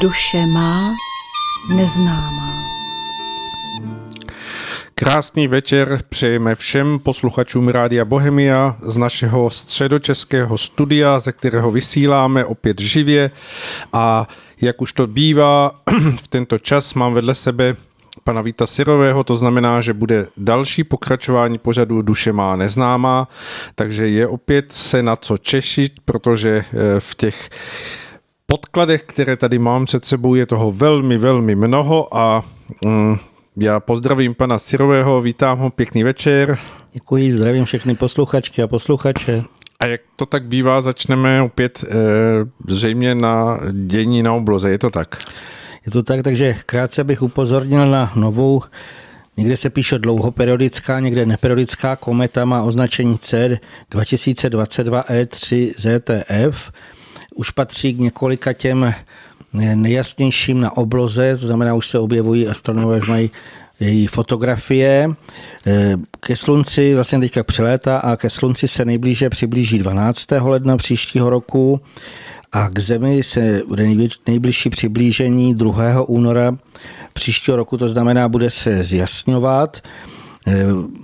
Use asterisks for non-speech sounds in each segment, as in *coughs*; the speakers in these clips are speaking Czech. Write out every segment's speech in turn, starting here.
Duše má neznámá. Krásný večer přejeme všem posluchačům Rádia Bohemia z našeho středočeského studia, ze kterého vysíláme opět živě a jak už to bývá *clears throat* v tento čas mám vedle sebe pana Víta Sirového, to znamená, že bude další pokračování pořadu Duše má neznámá, takže je opět se na co češit, protože eh, v těch podkladech, které tady mám před sebou, je toho velmi, velmi mnoho a mm, já pozdravím pana Sirového, vítám ho, pěkný večer. Děkuji, zdravím všechny posluchačky a posluchače. A jak to tak bývá, začneme opět e, zřejmě na dění na obloze, je to tak? Je to tak, takže krátce bych upozornil na novou, někde se píše dlouhoperiodická, někde neperiodická kometa, má označení C 2022 E3 ZTF. Už patří k několika těm nejasnějším na obloze, to znamená, už se objevují astronomové, už mají její fotografie. Ke slunci vlastně teďka přelétá a ke slunci se nejblíže přiblíží 12. ledna příštího roku a k Zemi se bude nejbližší přiblížení 2. února příštího roku, to znamená, bude se zjasňovat.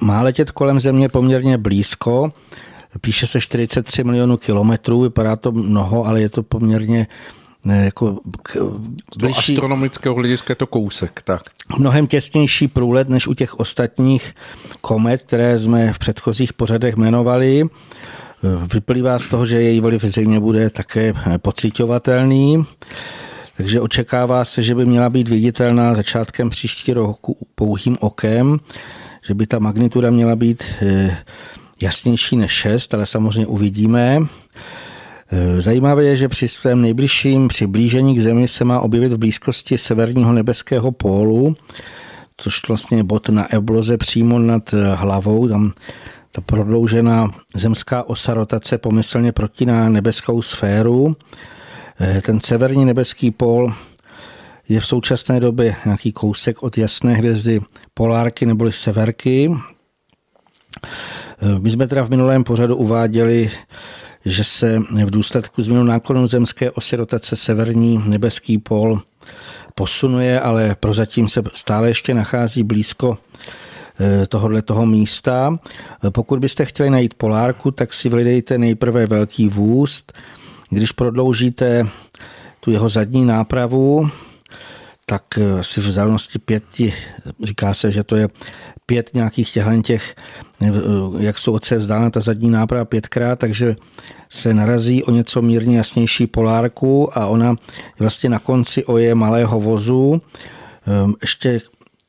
Má letět kolem Země poměrně blízko, píše se 43 milionů kilometrů, vypadá to mnoho, ale je to poměrně ne, jako k, blížší, Z astronomického hlediska je to kousek, tak. Mnohem těsnější průlet než u těch ostatních komet, které jsme v předchozích pořadech jmenovali. Vyplývá z toho, že její vliv zřejmě bude také pocitovatelný. Takže očekává se, že by měla být viditelná začátkem příští roku pouhým okem, že by ta magnituda měla být eh, jasnější než 6, ale samozřejmě uvidíme. Eh, zajímavé je, že při svém nejbližším přiblížení k Zemi se má objevit v blízkosti severního nebeského pólu, což vlastně je bod na ebloze přímo nad hlavou. Tam ta prodloužená zemská osa rotace pomyslně protíná nebeskou sféru. Eh, ten severní nebeský pól je v současné době nějaký kousek od jasné hvězdy polárky neboli severky. My jsme teda v minulém pořadu uváděli že se v důsledku změnu náklonu zemské osy rotace severní nebeský pól posunuje, ale prozatím se stále ještě nachází blízko eh, tohohle toho místa. Pokud byste chtěli najít polárku, tak si vlidejte nejprve velký vůst. Když prodloužíte tu jeho zadní nápravu, tak eh, asi v vzdálenosti pěti, říká se, že to je pět nějakých těchto těch, eh, jak jsou od sebe vzdálená ta zadní náprava pětkrát, takže se narazí o něco mírně jasnější polárku a ona vlastně na konci oje malého vozu. Ehm, ještě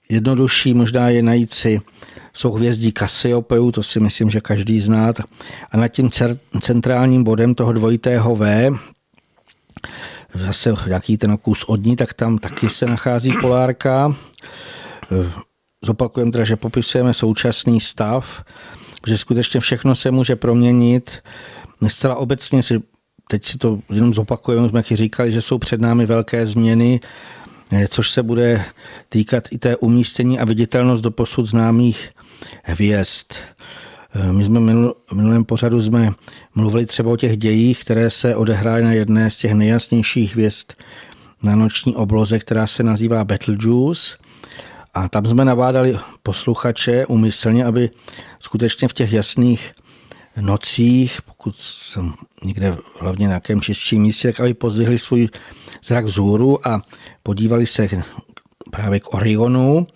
jednodušší možná je najít si jsou hvězdí Cassiopeia, to si myslím, že každý zná. A nad tím centrálním bodem toho dvojitého V, zase jaký ten kus od ní, tak tam taky se nachází polárka. Zopakujeme teda, že popisujeme současný stav, že skutečně všechno se může proměnit zcela obecně si, teď si to jenom zopakujeme, jsme říkali, že jsou před námi velké změny, eh, což se bude týkat i té umístění a viditelnost do posud známých hvězd. Eh, my jsme v minulém pořadu jsme mluvili třeba o těch dějích, které se odehrály na jedné z těch nejjasnějších hvězd na noční obloze, která se nazývá Betelgeuse. A tam jsme navádali posluchače umyslně, aby skutečně v těch jasných nocích, pokud jsem někde hlavně na nějakém čistším místě, tak aby pozdvihli svůj zrak vzhůru a podívali se právě k Orionu.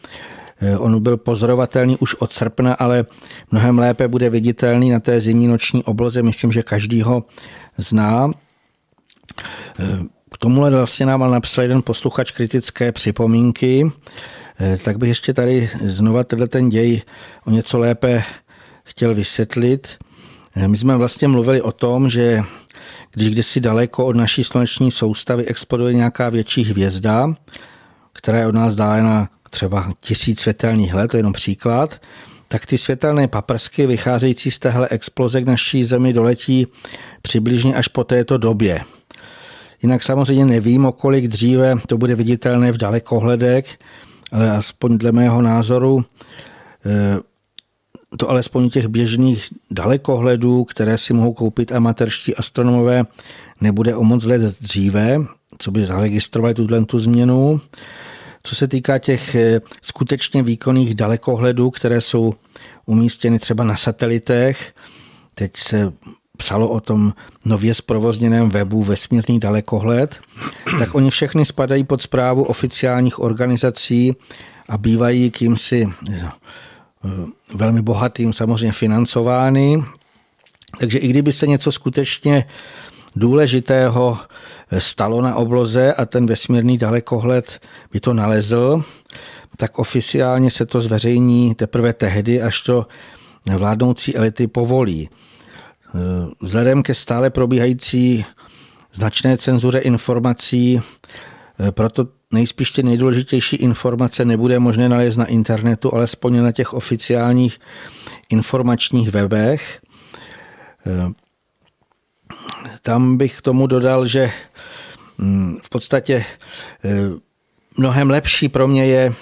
Eh, on byl pozorovatelný už od srpna, ale mnohem lépe bude viditelný na té zimní noční obloze. Myslím, že každý ho zná. Eh, k tomuhle vlastně nám napsal jeden posluchač kritické připomínky. Eh, tak bych ještě tady znova tenhle ten děj o něco lépe chtěl vysvětlit. Eh, my jsme vlastně mluvili o tom, že když kdysi daleko od naší sluneční soustavy exploduje nějaká větší hvězda, která je od nás dálena třeba tisíc světelných let, to je jenom příklad, tak ty světelné paprsky vycházející z téhle exploze k naší Zemi doletí přibližně až po této době. Jinak samozřejmě nevím, o kolik dříve to bude viditelné v dalekohledek, ale aspoň dle mého názoru eh, to alespoň těch běžných dalekohledů, které si mohou koupit amatérští astronomové, nebude o moc let dříve. co by zaregistrovali tuhle tu změnu. Co se týká těch skutečně výkonných dalekohledů, které jsou umístěny třeba na satelitech, teď se psalo o tom nově zprovozněném webu Vesmírný dalekohled, tak oni všechny spadají pod zprávu oficiálních organizací a bývají kýmsi eh, velmi bohatým samozřejmě financovány. Takže i kdyby se něco skutečně důležitého stalo na obloze a ten vesmírný dalekohled by to nalezl, tak oficiálně se to zveřejní teprve tehdy, až to vládnoucí elity povolí. Vzhledem ke stále probíhající značné cenzuře informací, proto nejspíš ty nejdůležitější informace nebude možné nalézt na internetu, alespoň na těch oficiálních informačních webech. Tam bych k tomu dodal, že hm, v podstatě mnohem lepší pro mě je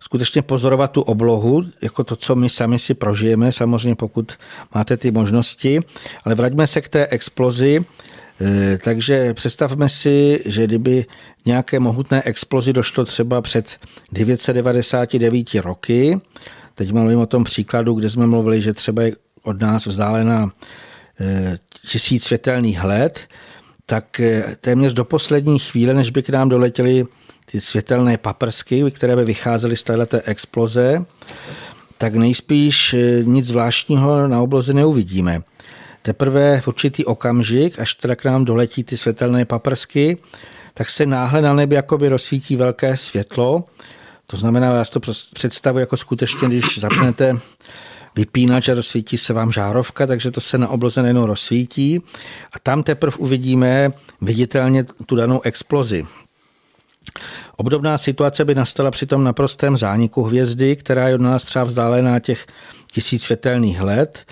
skutečně pozorovat tu oblohu, jako to, co my sami si prožijeme, samozřejmě pokud máte ty možnosti. Ale vraťme se k té explozi. E, takže představme si, že kdyby nějaké mohutné explozi došlo třeba před 999 roky, teď mluvím o tom příkladu, kde jsme mluvili, že třeba je od nás vzdálená e, tisíc světelných let, tak e, téměř do poslední chvíle, než by k nám doletěli ty světelné paprsky, které by vycházely z této exploze, tak nejspíš eh, nic zvláštního na obloze neuvidíme. Teprve v určitý okamžik, až teda k nám doletí ty světelné paprsky, tak se náhle na nebi jakoby rozsvítí velké světlo. To znamená, já si to představuji jako skutečně, když zapnete vypínač a rozsvítí se vám žárovka, takže to se na obloze nejenom rozsvítí a tam teprve uvidíme viditelně tu danou explozi. Obdobná situace by nastala při tom naprostém zániku hvězdy, která je od nás třeba vzdálená těch tisíc světelných let,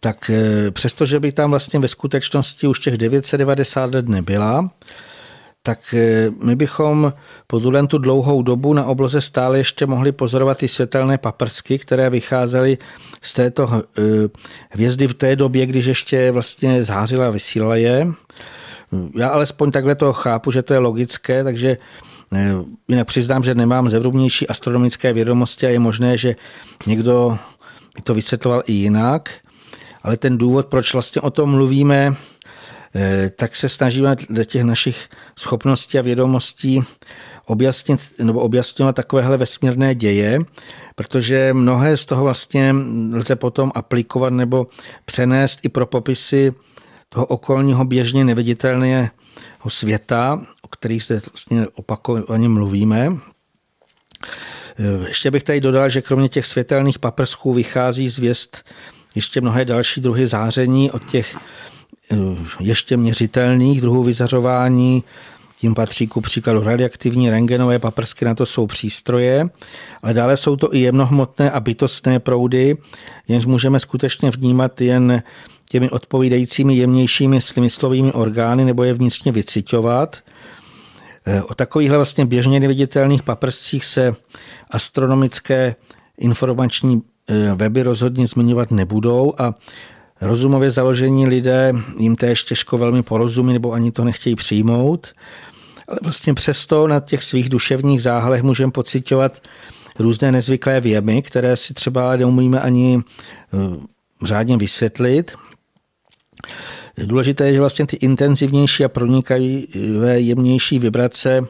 tak e, přestože by tam vlastně ve skutečnosti už těch 990 let nebyla, tak e, my bychom po tu dlouhou dobu na obloze stále ještě mohli pozorovat ty světelné paprsky, které vycházely z této e, hvězdy v té době, když ještě vlastně zářila a vysílala je. Já alespoň takhle to chápu, že to je logické, takže Jinak přiznám, že nemám zevrubnější astronomické vědomosti a je možné, že někdo to vysvětloval i jinak, ale ten důvod, proč vlastně o tom mluvíme, eh, tak se snažíme do těch našich schopností a vědomostí objasnit nebo objasňovat takovéhle vesmírné děje, protože mnohé z toho vlastně lze potom aplikovat nebo přenést i pro popisy toho okolního běžně neviditelného světa kterých zde vlastně opakovaně mluvíme. Ještě bych tady dodal, že kromě těch světelných paprsků vychází zvěst ještě mnohé další druhy záření od těch eh, ještě měřitelných druhů vyzařování, tím patří ku příkladu radioaktivní rengenové paprsky, na to jsou přístroje, ale dále jsou to i jemnohmotné a bytostné proudy, jenž můžeme skutečně vnímat jen těmi odpovídajícími jemnějšími smyslovými orgány nebo je vnitřně vycitovat. O takovýchhle vlastně běžně neviditelných paprscích se astronomické informační eh, weby rozhodně zmiňovat nebudou a rozumově založení lidé jim též těžko velmi porozumí nebo ani to nechtějí přijmout. Ale vlastně přesto na těch svých duševních záhalech můžeme pocitovat různé nezvyklé věmy, které si třeba neumíme ani eh, řádně vysvětlit. Důležité je, že vlastně ty intenzivnější a pronikavé jemnější vibrace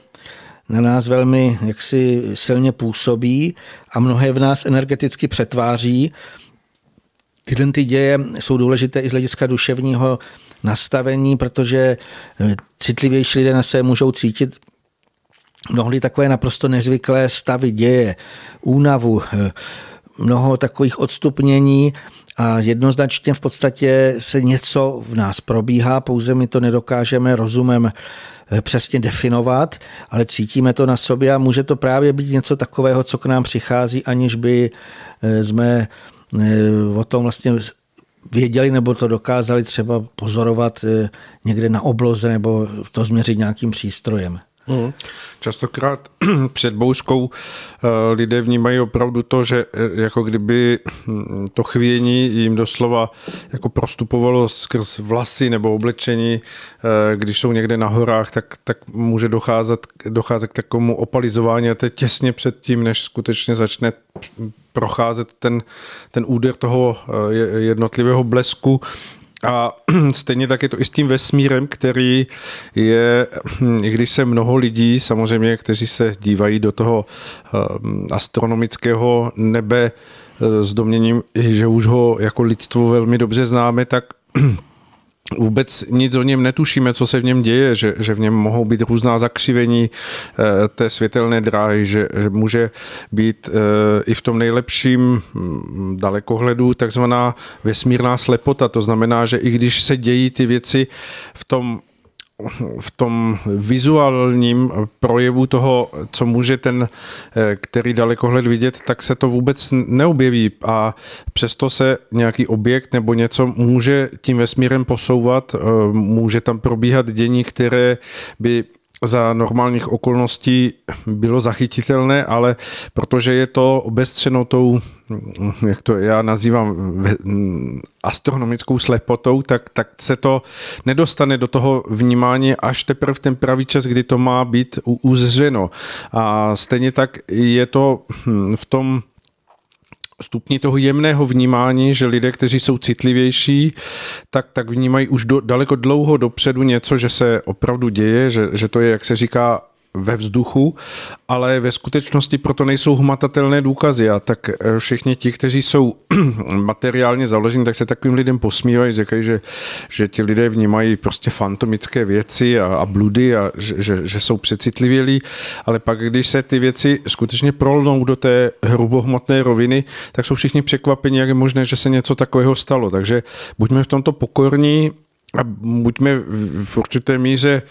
na nás velmi jaksi silně působí a mnohé v nás energeticky přetváří. Tyhle ty děje jsou důležité i z hlediska duševního nastavení, protože citlivější lidé na sebe můžou cítit mnohdy takové naprosto nezvyklé stavy děje, únavu, mnoho takových odstupnění a jednoznačně v podstatě se něco v nás probíhá, pouze my to nedokážeme rozumem eh, přesně definovat, ale cítíme to na sobě a může to právě být něco takového, co k nám přichází, aniž by eh, jsme eh, o tom vlastně věděli nebo to dokázali třeba pozorovat někde na obloze nebo to změřit nějakým přístrojem. Mm. Častokrát *clears throat* před bouřkou eh, lidé vnímají opravdu to, že eh, jako kdyby hm, to chvění jim doslova jako prostupovalo skrz vlasy nebo oblečení, eh, když jsou někde na horách, tak, tak může docházet, docházet k takovému opalizování a to je těsně před tím, než skutečně začne procházet ten, ten úder toho jednotlivého blesku a *clears throat* stejně tak je to i s tím vesmírem, který je, i když se mnoho lidí, samozřejmě, kteří se dívají do toho ehm, astronomického nebe eh, s domněním, že už ho jako lidstvo velmi dobře známe, tak *clears throat* vůbec nic o něm netušíme, co se v něm děje, že, že v něm mohou být různá zakřivení eh, té světelné dráhy, že, že může být eh, i v tom nejlepším hm, dalekohledu takzvaná vesmírná slepota. To znamená, že i když se dějí ty věci v tom v tom vizuálním projevu toho, co může ten, eh, který dalekohled vidět, tak se to vůbec neobjeví. A přesto se nějaký objekt nebo něco může tím vesmírem posouvat, eh, může tam probíhat dění, které by za normálních okolností bylo zachytitelné, ale protože je to obestřeno tou, jak to já nazývám, astronomickou slepotou, tak, tak se to nedostane do toho vnímání až teprve v ten pravý čas, kdy to má být uzřeno. A stejně tak je to hm, v tom stupni toho jemného vnímání, že lidé, kteří jsou citlivější, tak, tak vnímají už do, daleko dlouho dopředu něco, že se opravdu děje, že, že to je, jak se říká, ve vzduchu, ale ve skutečnosti proto nejsou hmatatelné důkazy a tak eh, všichni ti, kteří jsou *clears throat* materiálně založeni, tak se takovým lidem posmívají, říkají, že, že ti lidé vnímají prostě fantomické věci a, a bludy a že, že, že jsou přecitlivělí, ale pak, když se ty věci skutečně prolnou do té hrubohmotné roviny, tak jsou všichni překvapeni, jak je možné, že se něco takového stalo. Takže buďme v tomto pokorní, a buďme v určité míře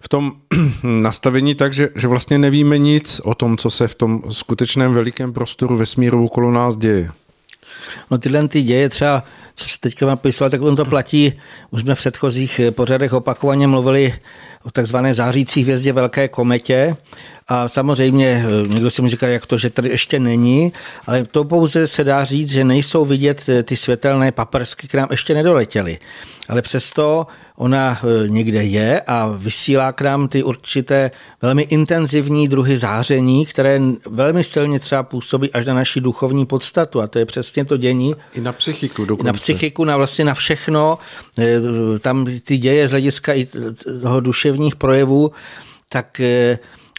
v tom *clears throat* nastavení tak, že, že vlastně nevíme nic o tom, co se v tom skutečném velikém prostoru vesmíru okolo nás děje. No tyhle ty děje třeba, co jste teďka vám písal, tak on to platí, už jsme v předchozích pořadech opakovaně mluvili o takzvané zářící hvězdě Velké kometě a samozřejmě eh, někdo si mi říká, jak to, že tady ještě není, ale to pouze se dá říct, že nejsou vidět eh, ty světelné paprsky, k nám ještě nedoletěly. Ale přesto ona eh, někde je a vysílá k nám ty určité velmi intenzivní druhy záření, které velmi silně třeba působí až na naši duchovní podstatu. A to je přesně to dění. I na psychiku dokonce. I na psychiku, na vlastně na všechno. Tam ty děje z hlediska i toho duševních projevů, tak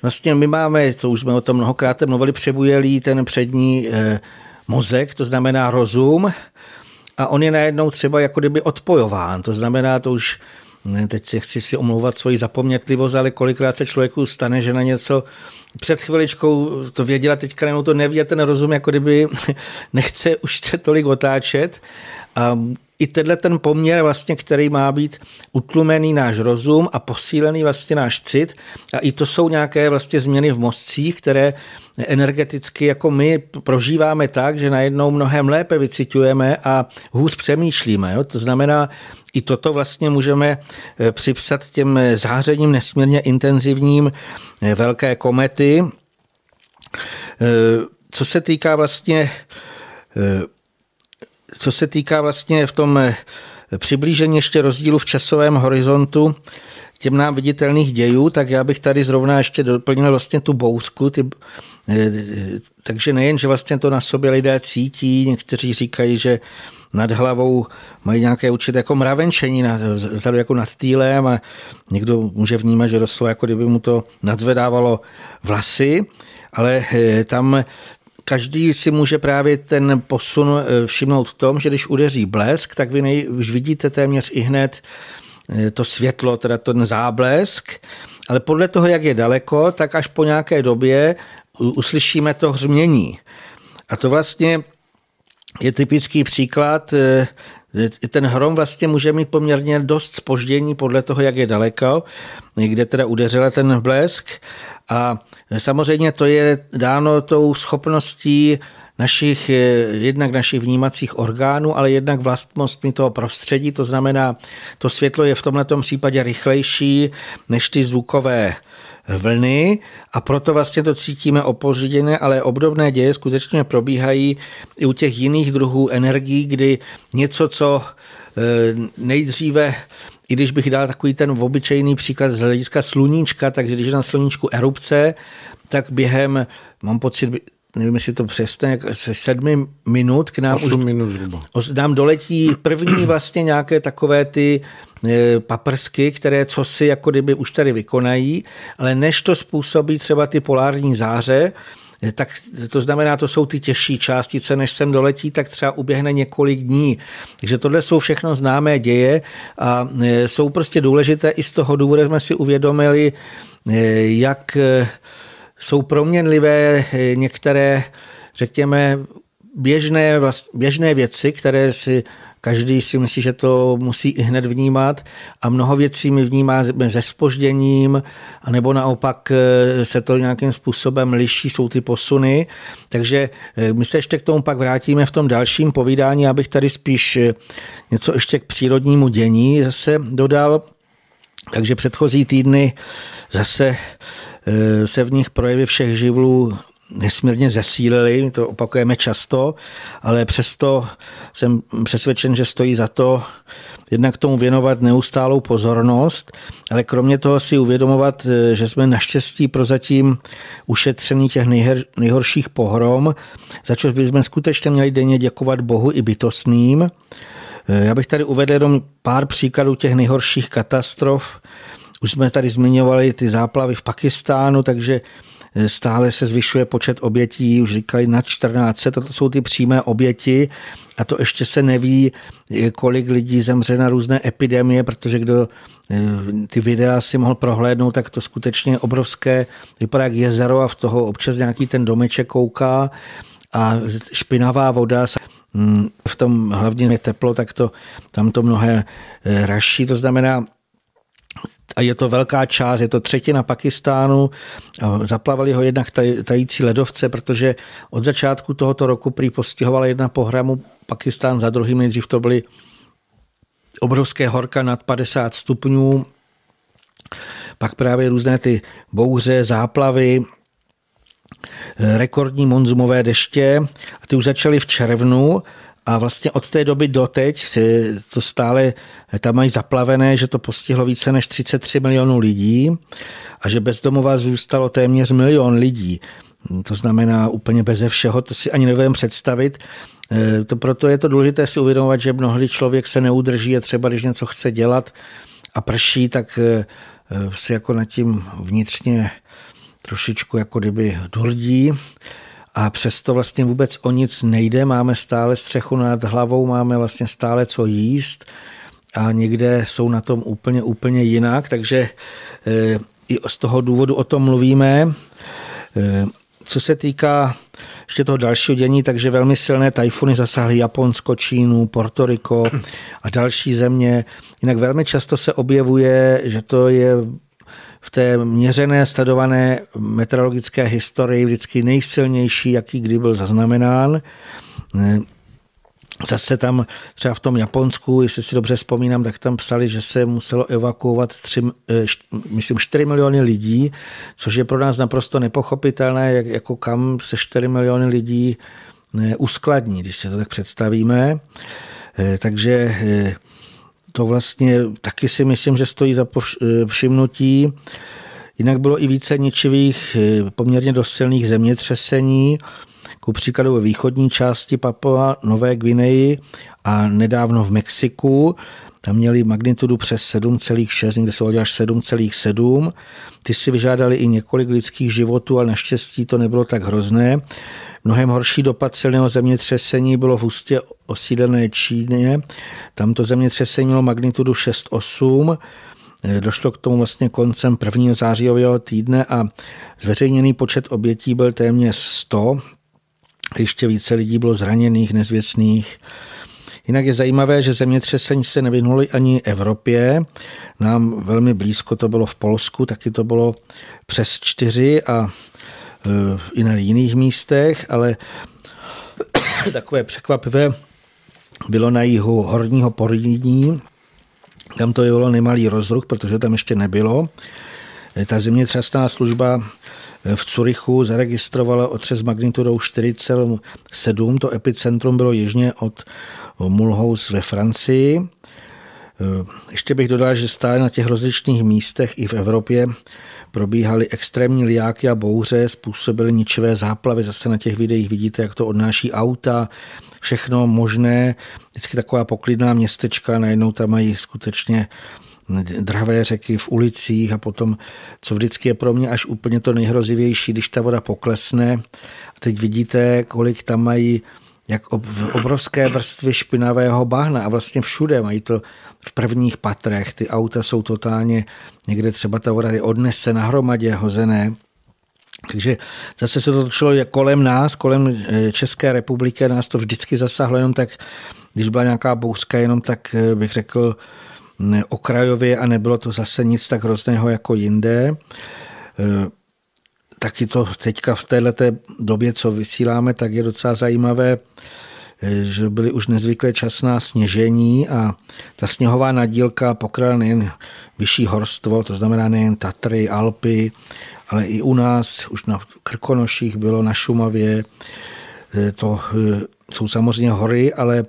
Vlastně my máme, to už jsme o tom mnohokrát mluvili, přebujelý ten přední mozek, to znamená rozum, a on je najednou třeba jako kdyby odpojován. To znamená, to už teď chci si omlouvat svoji zapomnětlivost, ale kolikrát se člověku stane, že na něco před chviličkou to věděla, teďka jenom to neví ten rozum, jako kdyby *laughs* nechce už se tolik otáčet. A i tenhle ten poměr, vlastně, který má být utlumený náš rozum a posílený vlastně náš cit. A i to jsou nějaké vlastně změny v mozcích, které energeticky jako my prožíváme tak, že najednou mnohem lépe vycitujeme a hůř přemýšlíme. Jo? To znamená, i toto vlastně můžeme eh, připsat těm zářením nesmírně intenzivním eh, velké komety. Eh, co se týká vlastně co se týká vlastně v tom eh, přiblížení ještě rozdílu v časovém horizontu těm nám viditelných dějů, tak já bych tady zrovna ještě doplnil vlastně tu bouřku, ty, eh, takže nejen, že vlastně to na sobě lidé cítí, někteří říkají, že nad hlavou mají nějaké určité jako mravenčení vzadu jako nad týlem a někdo může vnímat, že rostlo jako kdyby mu to nadzvedávalo vlasy, ale eh, tam každý si může právě ten posun eh, všimnout v tom, že když udeří blesk, tak vy nej, už vidíte téměř i hned eh, to světlo, teda ten záblesk, ale podle toho, jak je daleko, tak až po nějaké době uslyšíme to hřmění. A to vlastně je typický příklad, eh, ten hrom vlastně může mít poměrně dost spoždění podle toho, jak je daleko, kde teda udeřila ten blesk. A samozřejmě to je dáno tou schopností našich, eh, jednak našich vnímacích orgánů, ale jednak vlastnostmi toho prostředí. To znamená, to světlo je v tomto případě rychlejší než ty zvukové vlny a proto vlastně to cítíme opožděné, ale obdobné děje skutečně probíhají i u těch jiných druhů energií, kdy něco, co eh, nejdříve i když bych dal takový ten obyčejný příklad z hlediska sluníčka, tak když je na sluníčku erupce, tak během, mám pocit, nevím, jestli to přesně, se sedmi minut k nám Osm už, minut zhruba. Nám doletí první *clears throat* vlastně nějaké takové ty e, paprsky, které co si jako kdyby už tady vykonají, ale než to způsobí třeba ty polární záře, tak to znamená, to jsou ty těžší částice, než sem doletí, tak třeba uběhne několik dní. Takže tohle jsou všechno známé děje a e, jsou prostě důležité i z toho důvodu, jsme si uvědomili, jak jsou proměnlivé eh, některé, řekněme, běžné, vlast, běžné věci, které si každý si myslí, že to musí i hned vnímat a mnoho věcí my vnímáme se spožděním, anebo naopak eh, se to nějakým způsobem liší, jsou ty posuny. Takže eh, my se ještě k tomu pak vrátíme v tom dalším povídání, abych tady spíš něco ještě k přírodnímu dění zase dodal. Takže předchozí týdny zase Eh, se v nich projevy všech živlů nesmírně zesílily, to opakujeme často, ale přesto jsem přesvědčen, že stojí za to jednak tomu věnovat neustálou pozornost, ale kromě toho si uvědomovat, eh, že jsme naštěstí prozatím ušetření těch nejher, nejhorších pohrom, za což bychom skutečně měli denně děkovat Bohu i bytostným. Eh, já bych tady uvedl jenom pár příkladů těch nejhorších katastrof, už jsme tady zmiňovali ty záplavy v Pakistánu, takže stále se zvyšuje počet obětí, už říkali na 14, to jsou ty přímé oběti a to ještě se neví, eh, kolik lidí zemře na různé epidemie, protože kdo eh, ty videa si mohl prohlédnout, tak to skutečně je obrovské, vypadá jak jezero a v toho občas nějaký ten domeček kouká a špinavá voda hm, v tom hlavně je teplo, tak to, tam to mnohé raší. To znamená, a je to velká část, je to třetina Pakistánu. Zaplavali ho jednak tající ledovce, protože od začátku tohoto roku prý postihovala jedna pohramu Pakistán za druhým. Nejdřív to byly obrovské horka nad 50 stupňů, pak právě různé ty bouře, záplavy, rekordní monzumové deště a ty už začaly v červnu a vlastně od té doby doteď to stále tam mají zaplavené, že to postihlo více než 33 milionů lidí a že bezdomová zůstalo téměř milion lidí. To znamená úplně beze všeho, to si ani nevím představit. E, to proto je to důležité si uvědomovat, že mnohdy člověk se neudrží a třeba když něco chce dělat a prší, tak e, si jako nad tím vnitřně trošičku jako kdyby durdí a přesto vlastně vůbec o nic nejde. Máme stále střechu nad hlavou, máme vlastně stále co jíst a někde jsou na tom úplně, úplně jinak, takže eh, i z toho důvodu o tom mluvíme. Eh, co se týká ještě toho dalšího dění, takže velmi silné tajfuny zasáhly Japonsko, Čínu, Portoriko a další země. Jinak velmi často se objevuje, že to je v té měřené, sledované meteorologické historii vždycky nejsilnější, jaký kdy byl zaznamenán. Zase tam třeba v tom Japonsku, jestli si dobře vzpomínám, tak tam psali, že se muselo evakuovat tři, eh, myslím 4 miliony lidí, což je pro nás naprosto nepochopitelné, jak, jako kam se 4 miliony lidí eh, uskladní, když si to tak představíme. Eh, takže to vlastně taky si myslím, že stojí za všimnutí. Jinak bylo i více ničivých, eh, poměrně dost silných zemětřesení, ku příkladu ve východní části Papua Nové Gvineji a nedávno v Mexiku. Tam měli magnitudu přes 7,6, někde se až 7,7. Ty si vyžádali i několik lidských životů, ale naštěstí to nebylo tak hrozné. Mnohem horší dopad silného zemětřesení bylo v ústě osídlené Číně. Tam to zemětřesení mělo magnitudu 6,8. Došlo k tomu vlastně koncem prvního zářijového týdne a zveřejněný počet obětí byl téměř 100. Ještě více lidí bylo zraněných, nezvěstných. Jinak je zajímavé, že zemětřesení se nevyhnuly ani Evropě. Nám velmi blízko to bylo v Polsku, taky to bylo přes čtyři a i na jiných místech, ale *coughs* takové překvapivé bylo na jihu Horního Porýní, tam to bylo nemalý rozruch, protože tam ještě nebylo. Ta zemětřesná služba v Curychu zaregistrovala otřes magnitudou 4,7. To epicentrum bylo jižně od Mulhouse ve Francii. Ještě bych dodal, že stále na těch rozličných místech i v Evropě probíhaly extrémní liáky a bouře, způsobily ničivé záplavy. Zase na těch videích vidíte, jak to odnáší auta, všechno možné. Vždycky taková poklidná městečka, najednou tam mají skutečně dravé řeky v ulicích a potom, co vždycky je pro mě až úplně to nejhrozivější, když ta voda poklesne. A teď vidíte, kolik tam mají jak obrovské vrstvy špinavého bahna a vlastně všude mají to v prvních patrech. Ty auta jsou totálně, někde třeba ta voda je odnese na hromadě hozené. Takže zase se to točilo kolem nás, kolem eh, České republiky, nás to vždycky zasahlo jenom tak, když byla nějaká bouřka, jenom tak eh, bych řekl okrajově a nebylo to zase nic tak hrozného jako jinde. Taky to teďka v této době, co vysíláme, tak je docela zajímavé, e, že byly už nezvyklé časná sněžení a ta sněhová nadílka pokryla nejen vyšší horstvo, to znamená nejen Tatry, Alpy, ale i u nás, už na Krkonoších bylo, na Šumavě. E, to jsou samozřejmě hory, ale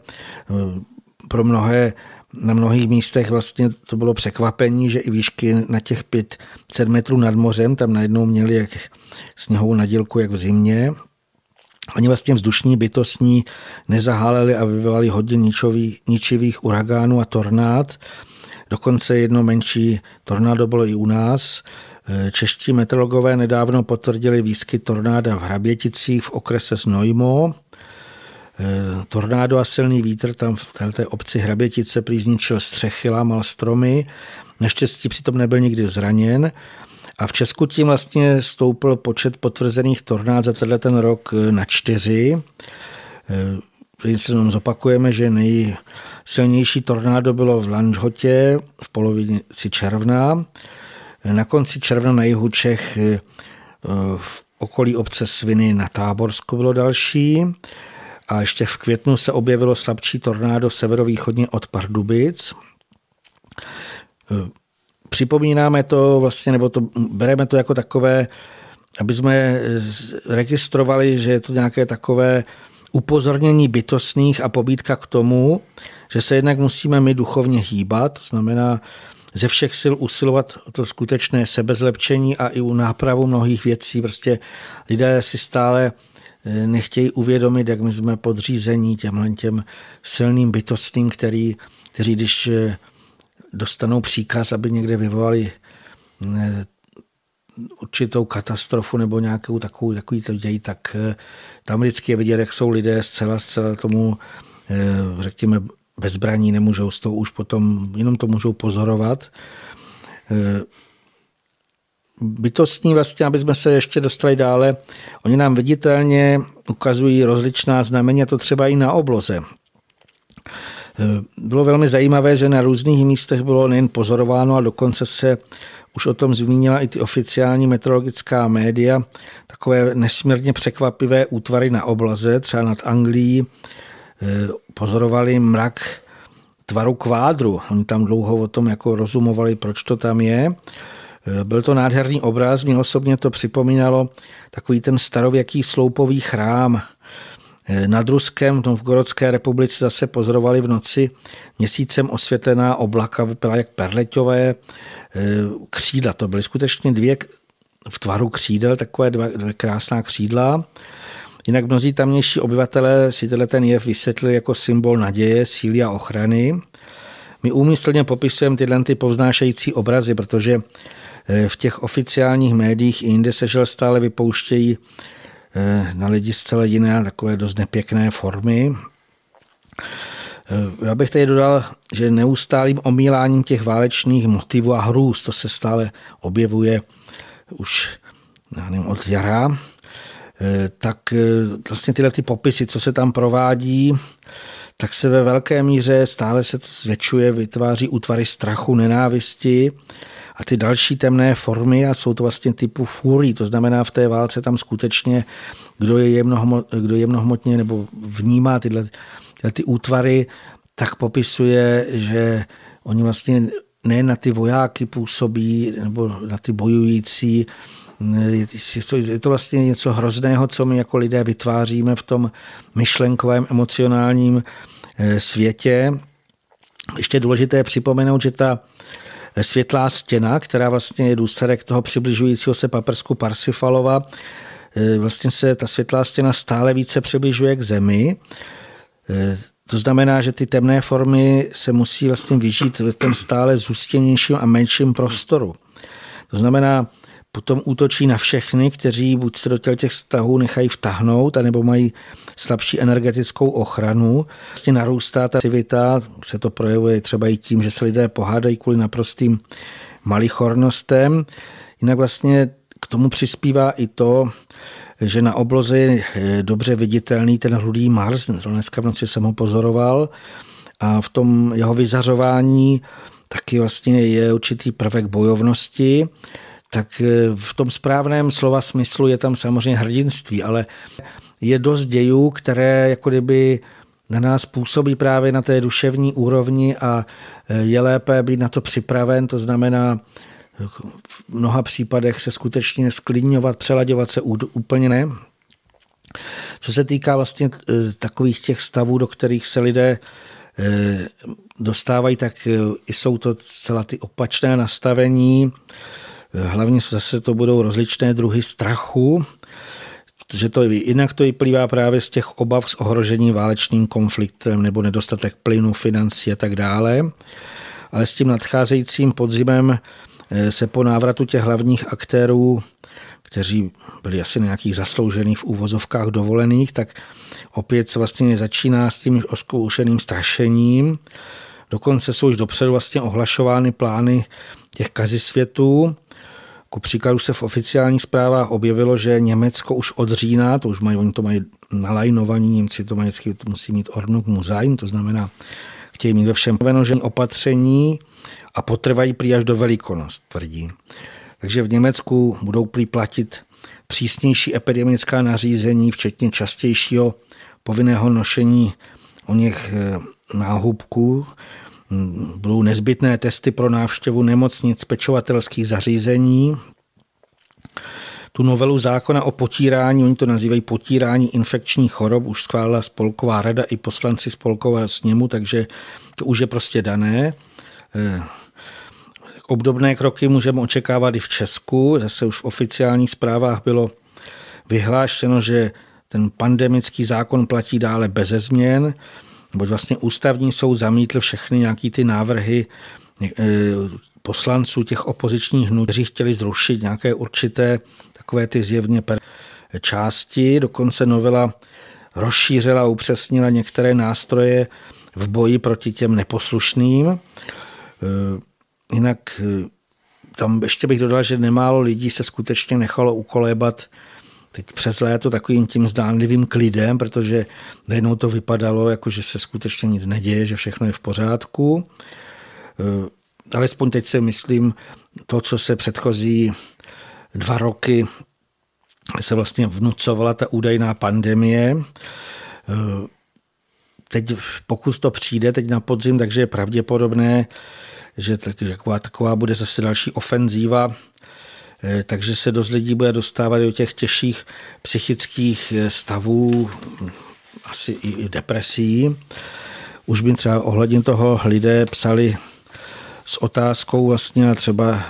pro mnohé na mnohých místech vlastně to bylo překvapení, že i výšky na těch 500 metrů nad mořem tam najednou měli jak sněhovou nadílku, jak v zimě. Oni vlastně vzdušní bytostní nezaháleli a vyvolali hodně ničový, ničivých uragánů a tornád. Dokonce jedno menší tornádo bylo i u nás. Čeští meteorologové nedávno potvrdili výskyt tornáda v Hraběticích v okrese Znojmo. Eh, tornádo a silný vítr tam v této obci Hrabětice plízničil střechy, lámal stromy. Naštěstí přitom nebyl nikdy zraněn. A v Česku tím vlastně stoupl počet potvrzených tornád za tenhle ten rok eh, na čtyři. Když se jenom zopakujeme, že nejsilnější tornádo bylo v Lanžhotě v polovici června. Na konci června na jihu Čech eh, v okolí obce Sviny na Táborsku bylo další a ještě v květnu se objevilo slabší tornádo severovýchodně od Pardubic. Připomínáme to vlastně, nebo to, bereme to jako takové, aby jsme registrovali, že je to nějaké takové upozornění bytostných a pobídka k tomu, že se jednak musíme my duchovně hýbat, to znamená ze všech sil usilovat o to skutečné sebezlepčení a i u nápravu mnohých věcí. Prostě lidé si stále nechtějí uvědomit, jak my jsme podřízení těmhle těm silným bytostným, který, kteří když eh, dostanou příkaz, aby někde vyvolali eh, určitou katastrofu nebo nějakou takovou, takový to dějí, tak eh, tam vždycky je vidět, jak jsou lidé zcela, zcela tomu, řekněme, bezbraní, nemůžou z toho už potom, jenom to můžou pozorovat bytostní vlastně, aby jsme se ještě dostali dále, oni nám viditelně ukazují rozličná znamení, to třeba i na obloze. Bylo velmi zajímavé, že na různých místech bylo nejen pozorováno, a dokonce se už o tom zmínila i ty oficiální meteorologická média, takové nesmírně překvapivé útvary na oblaze, třeba nad Anglií, pozorovali mrak tvaru kvádru. Oni tam dlouho o tom jako rozumovali, proč to tam je. Byl to nádherný obraz, mě osobně to připomínalo takový ten starověký sloupový chrám. Nad Ruskem v Novgorodské republice zase pozorovali v noci měsícem osvětlená oblaka, vypadala jak perleťové eh, křídla. To byly skutečně dvě v tvaru křídel, takové dva, dvě krásná křídla. Jinak mnozí tamnější obyvatelé si tenhle ten jev vysvětlili jako symbol naděje, síly a ochrany. My úmyslně popisujeme tyhle ty povznášející obrazy, protože v těch oficiálních médiích i jinde se žel stále vypouštějí eh, na lidi zcela jiné, takové dost nepěkné formy. Eh, já bych tady dodal, že neustálým omíláním těch válečných motivů a hrůz, to se stále objevuje už nevím, od jara, tak vlastně tyhle ty popisy, co se tam provádí, tak se ve velké míře stále se to zvětšuje, vytváří útvary strachu, nenávisti a ty další temné formy a jsou to vlastně typu furí, to znamená v té válce tam skutečně, kdo je, jemnohmot, kdo jemnohmotně nebo vnímá tyhle, tyhle ty útvary, tak popisuje, že oni vlastně ne na ty vojáky působí nebo na ty bojující. Je to vlastně něco hrozného, co my jako lidé vytváříme v tom myšlenkovém, emocionálním eh, světě. Ještě je důležité připomenout, že ta světlá stěna, která vlastně je důsledek toho přibližujícího se paprsku Parsifalova, eh, vlastně se ta světlá stěna stále více přibližuje k Zemi. Eh, to znamená, že ty temné formy se musí vlastně vyžít v tom stále zůstěnějším a menším prostoru. To znamená, potom útočí na všechny, kteří buď se do těch vztahů nechají vtahnout, anebo mají slabší energetickou ochranu. Vlastně narůstá ta aktivita, se to projevuje třeba i tím, že se lidé pohádají kvůli naprostým malichornostem. Jinak vlastně k tomu přispívá i to, že na obloze je dobře viditelný ten hludý Mars. Dneska v noci jsem ho pozoroval a v tom jeho vyzařování taky vlastně je určitý prvek bojovnosti, tak v tom správném slova smyslu je tam samozřejmě hrdinství, ale je dost dějů, které jako kdyby na nás působí právě na té duševní úrovni a je lépe být na to připraven, to znamená v mnoha případech se skutečně sklidňovat, přelaďovat se úplně ne. Co se týká vlastně e, takových těch stavů, do kterých se lidé e, dostávají, tak e, jsou to celá ty opačné nastavení. Hlavně zase to budou rozličné druhy strachu, protože to jinak to vyplývá právě z těch obav z ohrožení válečným konfliktem nebo nedostatek plynu, financí a tak dále. Ale s tím nadcházejícím podzimem Eh, se po návratu těch hlavních aktérů, kteří byli asi nějakých zasloužených v úvozovkách dovolených, tak opět se vlastně začíná s tím oskoušeným strašením. Dokonce jsou už dopředu vlastně ohlašovány plány těch kazisvětů. Ku příkladu se v oficiálních zprávách objevilo, že Německo už od října, to už mají, oni to mají nalajnovaní, Němci to mají to musí mít Ordnung Musein, to znamená, chtějí mít ve všem že opatření, a potrvají prý až do velikonost, tvrdí. Takže v Německu budou prý platit přísnější epidemická nařízení, včetně častějšího povinného nošení o něch eh, náhubků. Budou nezbytné testy pro návštěvu nemocnic, pečovatelských zařízení. Tu novelu zákona o potírání, oni to nazývají potírání infekčních chorob, už schválila spolková rada i poslanci spolkového sněmu, takže to už je prostě dané. Eh, Obdobné kroky můžeme očekávat i v Česku. Zase už v oficiálních zprávách bylo vyhlášeno, že ten pandemický zákon platí dále bez změn, nebo vlastně ústavní soud zamítl všechny nějaký ty návrhy eh, poslanců těch opozičních hnutí, kteří chtěli zrušit nějaké určité takové ty zjevně části. Dokonce novela rozšířila a upřesnila některé nástroje v boji proti těm neposlušným. Eh, Jinak eh, tam ještě bych dodal, že nemálo lidí se skutečně nechalo ukolébat teď přes léto takovým tím zdánlivým klidem, protože najednou to vypadalo, jako že se skutečně nic neděje, že všechno je v pořádku. Eh, alespoň teď si myslím, to, co se předchozí dva roky se vlastně vnucovala ta údajná pandemie. Eh, teď, pokud to přijde teď na podzim, takže je pravděpodobné, že taková, taková bude zase další ofenzíva, takže se dost lidí bude dostávat do těch těžších psychických eh, stavů, asi i depresí. Už by třeba ohledně toho lidé psali s otázkou vlastně a třeba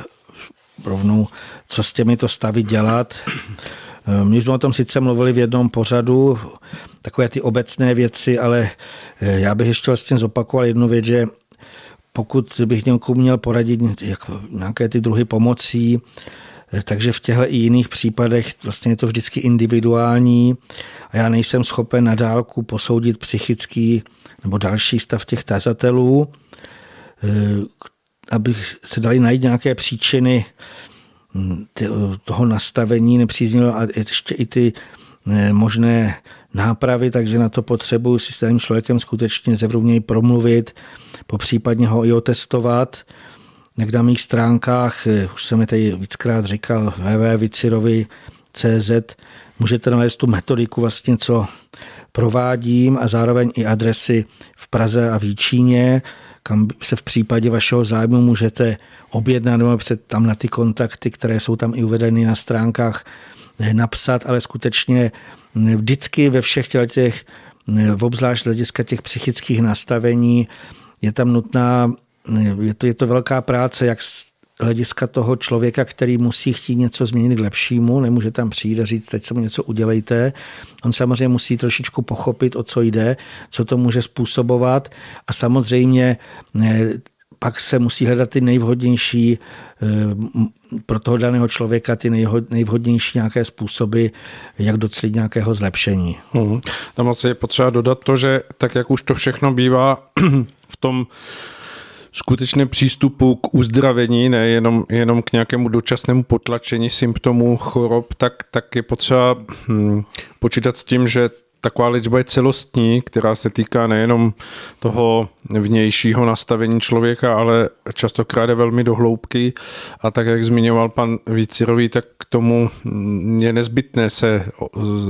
rovnou, co s těmito stavy dělat. Eh, my jsme o tom sice mluvili v jednom pořadu, takové ty obecné věci, ale já bych ještě vlastně zopakoval jednu věc, že pokud bych někomu měl poradit jak, nějaké ty druhy pomocí, eh, takže v těchto i jiných případech vlastně je to vždycky individuální a já nejsem schopen na dálku posoudit psychický nebo další stav těch tazatelů, eh, abych se dali najít nějaké příčiny hm, toho nastavení nepříznivého a ještě i ty eh, možné nápravy, takže na to potřebuji si s tím člověkem skutečně zevrubněji promluvit, popřípadně ho i otestovat. Na mých stránkách, eh, už jsem je tady víckrát říkal, www.vicirovi.cz můžete nalézt tu metodiku vlastně, co provádím a zároveň i adresy v Praze a v Jíčíně, kam se v případě vašeho zájmu můžete objednat nebo před tam na ty kontakty, které jsou tam i uvedeny na stránkách, napsat, ale skutečně vždycky ve všech těch, obzvlášť hlediska těch psychických nastavení, je tam nutná, je to, je to velká práce, jak hlediska toho člověka, který musí chtít něco změnit k lepšímu, nemůže tam přijít a říct, teď se mu něco udělejte. On samozřejmě musí trošičku pochopit, o co jde, co to může způsobovat a samozřejmě eh, pak se musí hledat ty nejvhodnější eh, pro toho daného člověka ty nejvhodnější nějaké způsoby, jak docelit nějakého zlepšení. Hmm. Tam asi je potřeba dodat to, že tak, jak už to všechno bývá *clears throat* v tom skutečném přístupu k uzdravení, ne jenom, jenom k nějakému dočasnému potlačení symptomů chorob, tak, tak je potřeba hm, počítat s tím, že taková léčba je celostní, která se týká nejenom toho vnějšího nastavení člověka, ale častokrát je velmi dohloubky. A tak, jak zmiňoval pan Vícirový, tak k tomu je nezbytné se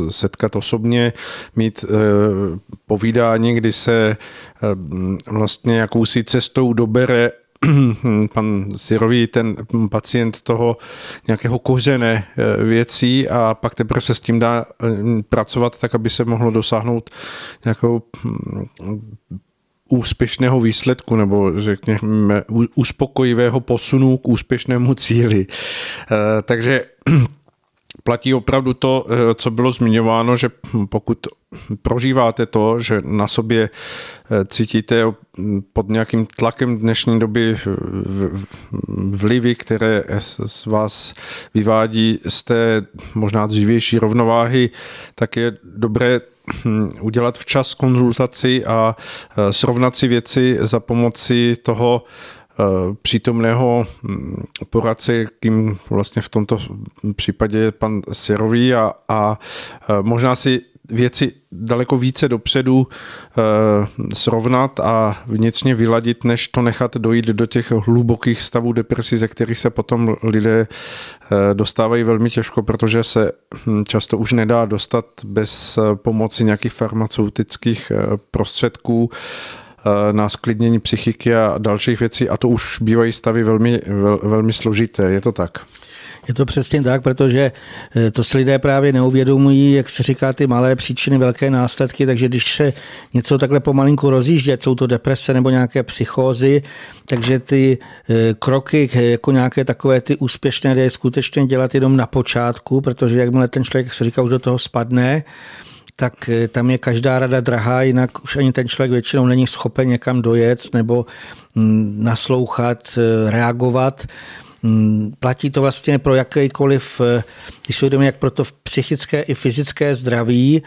setkat osobně, mít eh, povídání, kdy se eh, vlastně jakousi cestou dobere *clears throat* pan Sirový, ten pacient toho nějakého kořené eh, věcí a pak teprve se s tím dá eh, pracovat tak, aby se mohlo dosáhnout nějakého hm, úspěšného výsledku nebo řekněme uspokojivého posunu k úspěšnému cíli. Eh, takže platí opravdu to, eh, co bylo zmiňováno, že pokud prožíváte to, že na sobě eh, cítíte pod nějakým tlakem dnešní doby vlivy, které z vás vyvádí z té možná dřívější rovnováhy, tak je dobré hm, udělat včas konzultaci a eh, srovnat si věci za pomoci toho Eh, přítomného hm, poradce, kým vlastně v tomto případě je pan Serový a, a eh, možná si věci daleko více dopředu e, srovnat a vnitřně vyladit, než to nechat dojít do těch hlubokých stavů depresí, ze kterých se potom lidé dostávají velmi těžko, protože se hm, často už nedá dostat bez pomoci nějakých farmaceutických prostředků. Eh, na sklidnění psychiky a dalších věcí a to už bývají stavy velmi, vel, velmi složité. Je to tak? Je to přesně tak, protože eh, to si lidé právě neuvědomují, jak se říká, ty malé příčiny, velké následky, takže když se něco takhle pomalinku rozjíždě, jsou to deprese nebo nějaké psychózy, takže ty eh, kroky jako nějaké takové ty úspěšné je skutečně dělat jenom na počátku, protože jakmile ten člověk, jak se říká, už do toho spadne, tak eh, tam je každá rada drahá, jinak už ani ten člověk většinou není schopen někam dojet nebo mm, naslouchat, eh, reagovat. Mm, platí to vlastně pro jakýkoliv, eh, když se jak pro to psychické i fyzické zdraví,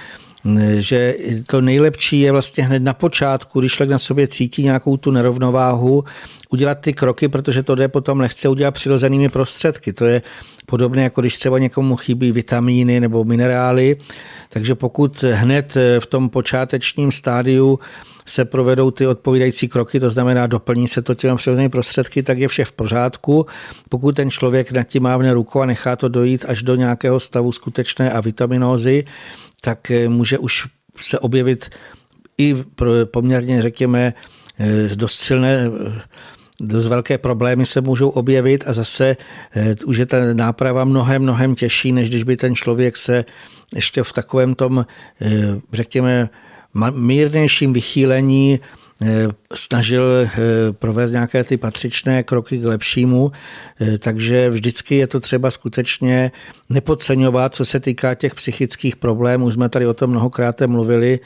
že to nejlepší je vlastně hned na počátku, když člověk na sobě cítí nějakou tu nerovnováhu, udělat ty kroky, protože to jde potom lehce udělat přirozenými prostředky. To je podobné, jako když třeba někomu chybí vitamíny nebo minerály. Takže pokud hned v tom počátečním stádiu se provedou ty odpovídající kroky, to znamená doplní se to těmi přirozenými prostředky, tak je vše v pořádku. Pokud ten člověk nad tím mávne ruku a nechá to dojít až do nějakého stavu skutečné a vitaminózy, tak může už se objevit i poměrně, řekněme, dost silné dost velké problémy se můžou objevit a zase eh, už je ta náprava mnohem, mnohem těžší, než když by ten člověk se ještě v takovém tom, eh, řekněme, mírnějším vychýlení eh, snažil provést nějaké ty patřičné kroky k lepšímu, takže vždycky je to třeba skutečně nepodceňovat, co se týká těch psychických problémů. Už jsme tady o tom mnohokrát mluvili,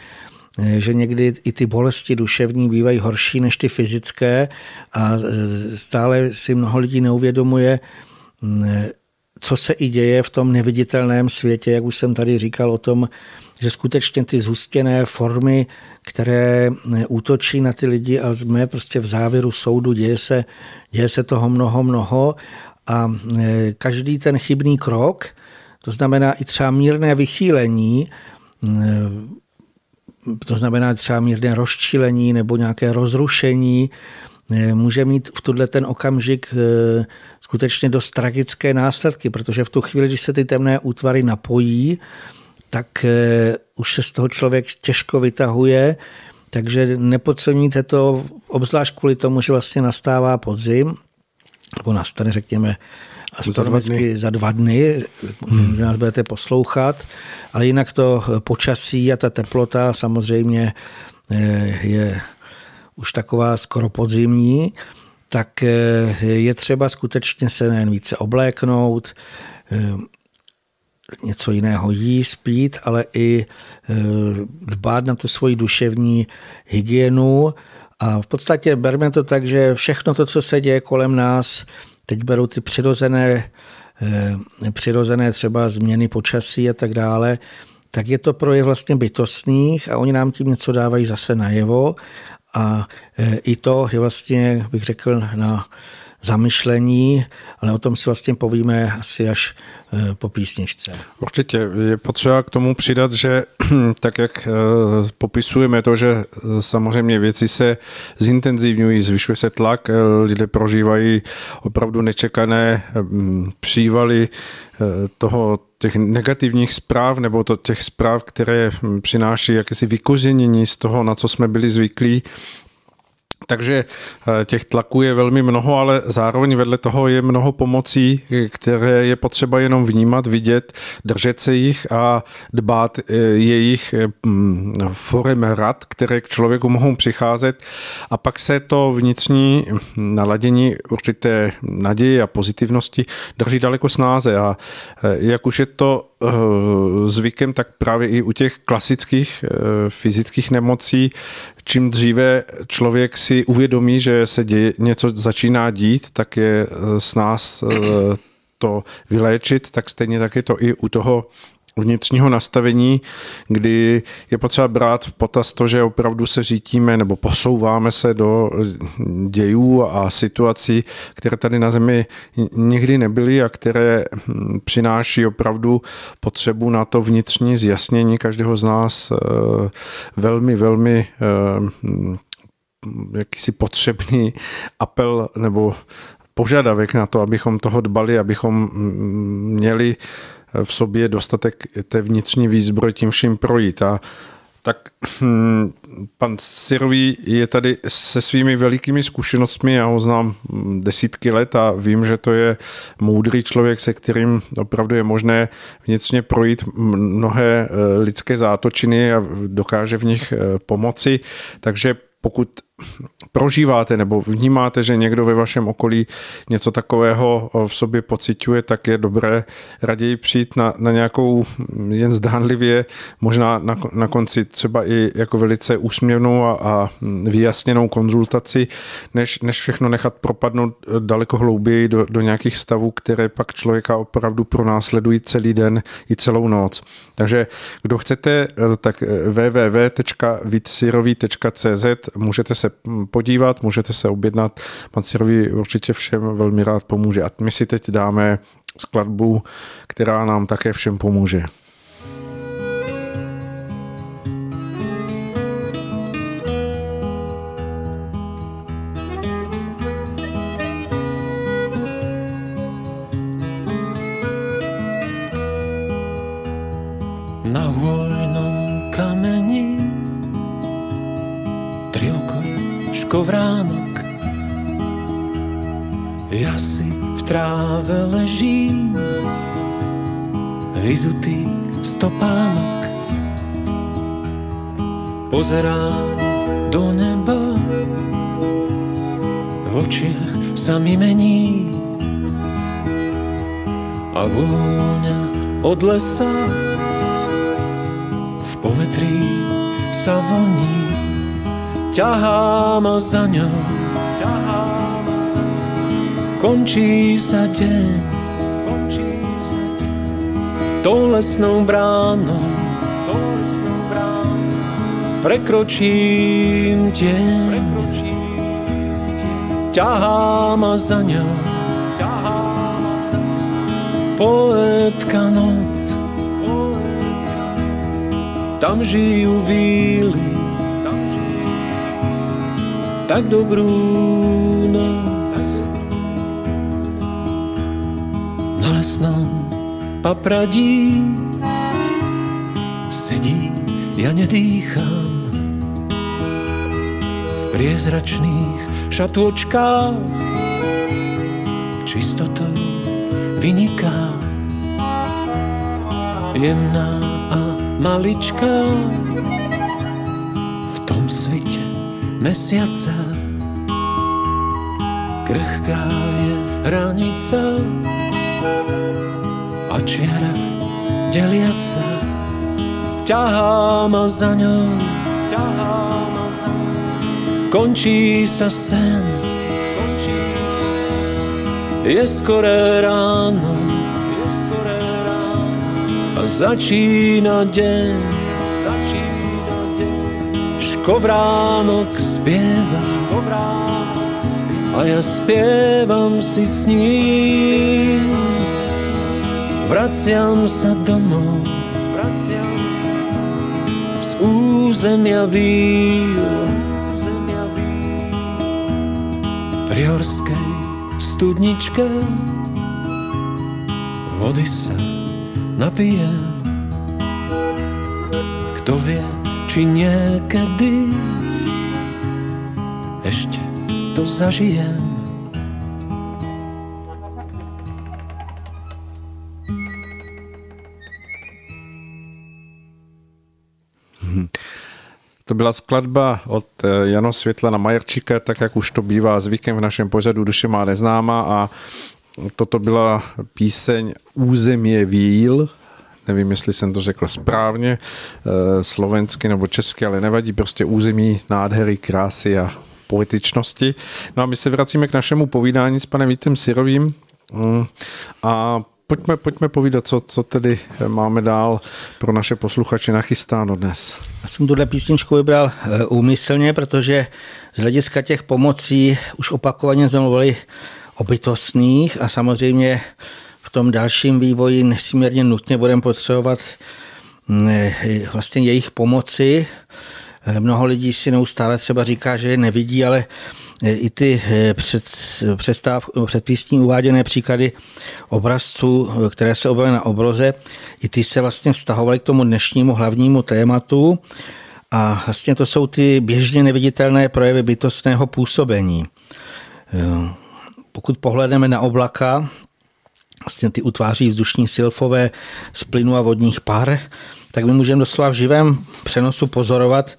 Eh, že někdy i ty bolesti duševní bývají horší než ty fyzické a eh, stále si mnoho lidí neuvědomuje, mm, eh, co se i děje v tom neviditelném světě, jak už jsem tady říkal o tom, že skutečně ty zhustěné formy, které útočí na ty lidi a jsme prostě v závěru soudu, děje se, děje se toho mnoho, mnoho. A každý ten chybný krok, to znamená i třeba mírné vychýlení, to znamená třeba mírné rozčilení nebo nějaké rozrušení, eh, může mít v tuhle ten okamžik eh, skutečně dost tragické následky, protože v tu chvíli, když se ty temné útvary napojí, tak eh, už se z toho člověk těžko vytahuje takže nepodceňujte to, obzvlášť kvůli tomu, že vlastně nastává podzim, nebo nastane, řekněme, astronomicky za dva dny, hmm. nás budete poslouchat, ale jinak to počasí a ta teplota samozřejmě eh, je už taková skoro podzimní, tak eh, je třeba skutečně se nejen více obléknout, něco jiného jíst, pít, ale i dbát na tu svoji duševní hygienu. A v podstatě berme to tak, že všechno to, co se děje kolem nás, teď berou ty přirozené, eh, přirozené třeba změny počasí a tak dále, tak je to projev vlastně bytostných a oni nám tím něco dávají zase najevo a eh, i to je vlastně, bych řekl, na zamyšlení, ale o tom si vlastně povíme asi až eh, po písničce. Určitě je potřeba k tomu přidat, že *clears throat* tak jak eh, popisujeme to, že eh, samozřejmě věci se zintenzivňují, zvyšuje se tlak, lidé prožívají opravdu nečekané přívaly toho těch negativních zpráv nebo to těch zpráv, které hm, přináší jakési vykořenění z toho, na co jsme byli zvyklí, takže eh, těch tlaků je velmi mnoho, ale zároveň vedle toho je mnoho pomocí, které je potřeba jenom vnímat, vidět, držet se jich a dbát eh, jejich eh, mm, forem rad, které k člověku mohou přicházet. A pak se to vnitřní naladění určité naděje a pozitivnosti drží daleko snáze. A jak už je to zvykem, tak právě i u těch klasických fyzických nemocí čím dříve člověk si uvědomí, že se děje, něco začíná dít, tak je eh, s nás eh, to vyléčit, tak stejně tak je to i u toho vnitřního nastavení, kdy je potřeba brát v potaz to, že opravdu se řítíme nebo posouváme se do dějů a situací, které tady na Zemi nikdy nebyly a které hm, přináší opravdu potřebu na to vnitřní zjasnění každého z nás eh, velmi, velmi eh, hm, jakýsi potřebný apel nebo požadavek na to, abychom toho dbali, abychom hm, měli v sobě dostatek té vnitřní výzbroj tím vším projít. A tak hm, pan Sirový je tady se svými velikými zkušenostmi, já ho znám desítky let a vím, že to je moudrý člověk, se kterým opravdu je možné vnitřně projít mnohé eh, lidské zátočiny a dokáže v nich eh, pomoci. Takže pokud prožíváte nebo vnímáte, že někdo ve vašem okolí něco takového v sobě pociťuje, tak je dobré raději přijít na, na nějakou jen zdánlivě, možná na, na konci třeba i jako velice úsměvnou a, a vyjasněnou konzultaci, než, než všechno nechat propadnout daleko hlouběji do, do nějakých stavů, které pak člověka opravdu pronásledují celý den i celou noc. Takže kdo chcete, tak www.vitsirový.cz můžete se podívat, můžete se objednat. Pan Sirový určitě všem velmi rád pomůže. A my si teď dáme skladbu, která nám také všem pomůže. Kovránok. Ja si v tráve ležím, vyzutý stopánok. Pozerám do neba, v očiach sa mi mení a vôňa od lesa v povetrí sa vlní ťahá ma za ňou. Končí sa deň, tou lesnou bránou. Prekročím deň, ťahá ma za ňou. Poetka noc, tam žijú víly, tak dobrú noc. Na lesnom papradí sedí, ja nedýcham. priezračných šatôčkách čistotou vyniká jemná a maličká mesiaca krehká je hranica a čiara deliaca ťahá ma za ňou. Končí sa sen. Je skoré ráno. A začína deň škovránok spieva a ja spievam si s ním. Vraciam sa domov z územia víl pri horskej studničke vody sa napijem. Kto vie, či niekedy to zažijem. To byla skladba od eh, Jano Světlana Majerčíka, tak jak už to bývá zvykem v našem pořadu Duše má neznáma a toto byla píseň Územě víl, nevím, jestli jsem to řekl správně, eh, slovensky nebo česky, ale nevadí, prostě území nádhery, krásy a poetičnosti. No a my se vracíme k našemu povídání s panem Vítem Sirovým mm, a pojďme, pojďme povídat, co, co tedy máme dál pro naše posluchače nachystáno dnes. Já jsem tuhle písničku vybral eh, úmyslně, protože z hlediska těch pomocí už opakovaně jsme mluvili o bytostných a samozřejmě v tom dalším vývoji nesmírně nutně budeme potřebovat mm, eh, vlastně jejich pomoci. Eh, mnoho lidí si neustále třeba říká, že je nevidí, ale i ty před, představ, předpísní uváděné příklady obrazců, které se objevily na obroze, i ty se vlastně vztahovaly k tomu dnešnímu hlavnímu tématu a vlastně to jsou ty běžně neviditelné projevy bytostného působení. Pokud pohledneme na oblaka, vlastně ty utváří vzdušní silfové z plynu a vodních par, tak my můžeme doslova v živém přenosu pozorovat,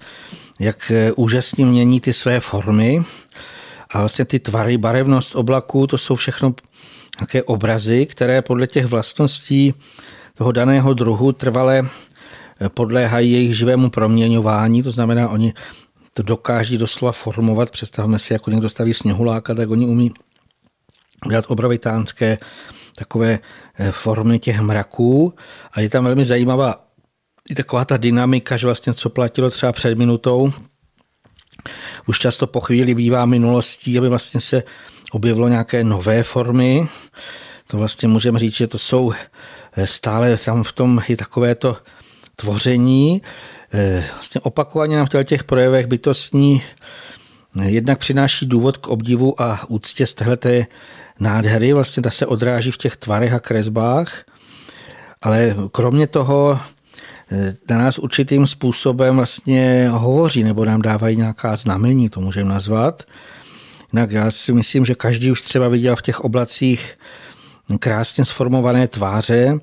jak úžasně mění ty své formy a vlastně ty tvary, barevnost oblaků, to jsou všechno nějaké obrazy, které podle těch vlastností toho daného druhu trvale eh, podléhají jejich živému proměňování, to znamená, oni to dokáží doslova formovat. Představme si, jako někdo staví sněhuláka, tak oni umí dělat obrovitánské takové eh, formy těch mraků a je tam velmi zajímavá i taková ta dynamika, že vlastně co platilo třeba před minutou, už často po chvíli bývá minulostí, aby vlastně se objevilo nějaké nové formy. To vlastně můžeme říct, že to jsou eh, stále tam v tom i takové to tvoření. Eh, vlastně opakovaně nám v těch projevech bytostní eh, jednak přináší důvod k obdivu a úctě z téhleté nádhery. Vlastně ta se odráží v těch tvarech a kresbách. Ale kromě toho na nás určitým způsobem vlastně hovoří nebo nám dávají nějaká znamení, to můžeme nazvat. Jinak já si myslím, že každý už třeba viděl v těch oblacích krásně sformované tváře.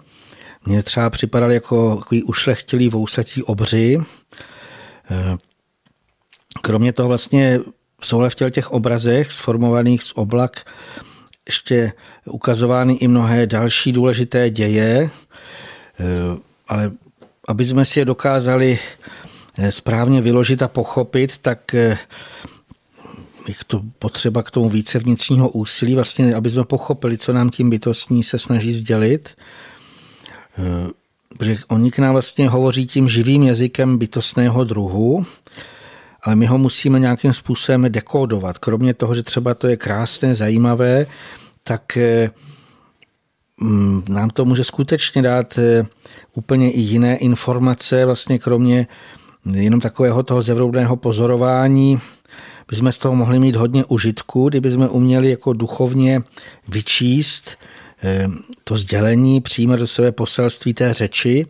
Mně třeba připadali jako takový ušlechtilý vousatí obři. Kromě toho vlastně jsou v těch obrazech sformovaných z oblak ještě ukazovány i mnohé další důležité děje, ale aby jsme si je dokázali eh, správně vyložit a pochopit, tak eh, je to potřeba k tomu více vnitřního úsilí, vlastně, aby jsme pochopili, co nám tím bytostní se snaží sdělit. Eh, protože oni k nám vlastně hovoří tím živým jazykem bytostného druhu, ale my ho musíme nějakým způsobem dekodovat. Kromě toho, že třeba to je krásné, zajímavé, tak nám to může skutečně dát úplně i jiné informace, vlastně kromě jenom takového toho zevroudného pozorování, bychom z toho mohli mít hodně užitku, kdyby jsme uměli jako duchovně vyčíst eh, to sdělení, přijímat do sebe poselství té řeči,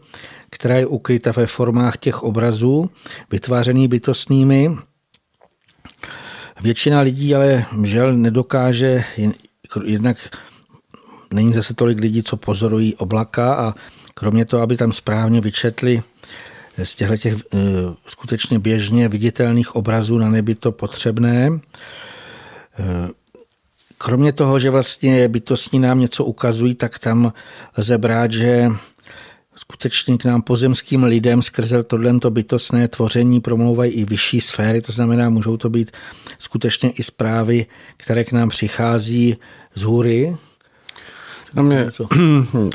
která je ukryta ve formách těch obrazů, vytvářený bytostnými. Většina lidí ale žel nedokáže, jednak není zase tolik lidí, co pozorují oblaka a kromě toho, aby tam správně vyčetli z těchto těch eh, skutečně běžně viditelných obrazů na nebi to potřebné. Eh, kromě toho, že vlastně bytostní nám něco ukazují, tak tam lze brát, že skutečně k nám pozemským lidem skrze tohle bytostné tvoření promlouvají i vyšší sféry, to znamená, můžou to být skutečně i zprávy, které k nám přichází z hůry. Tam *clears throat* je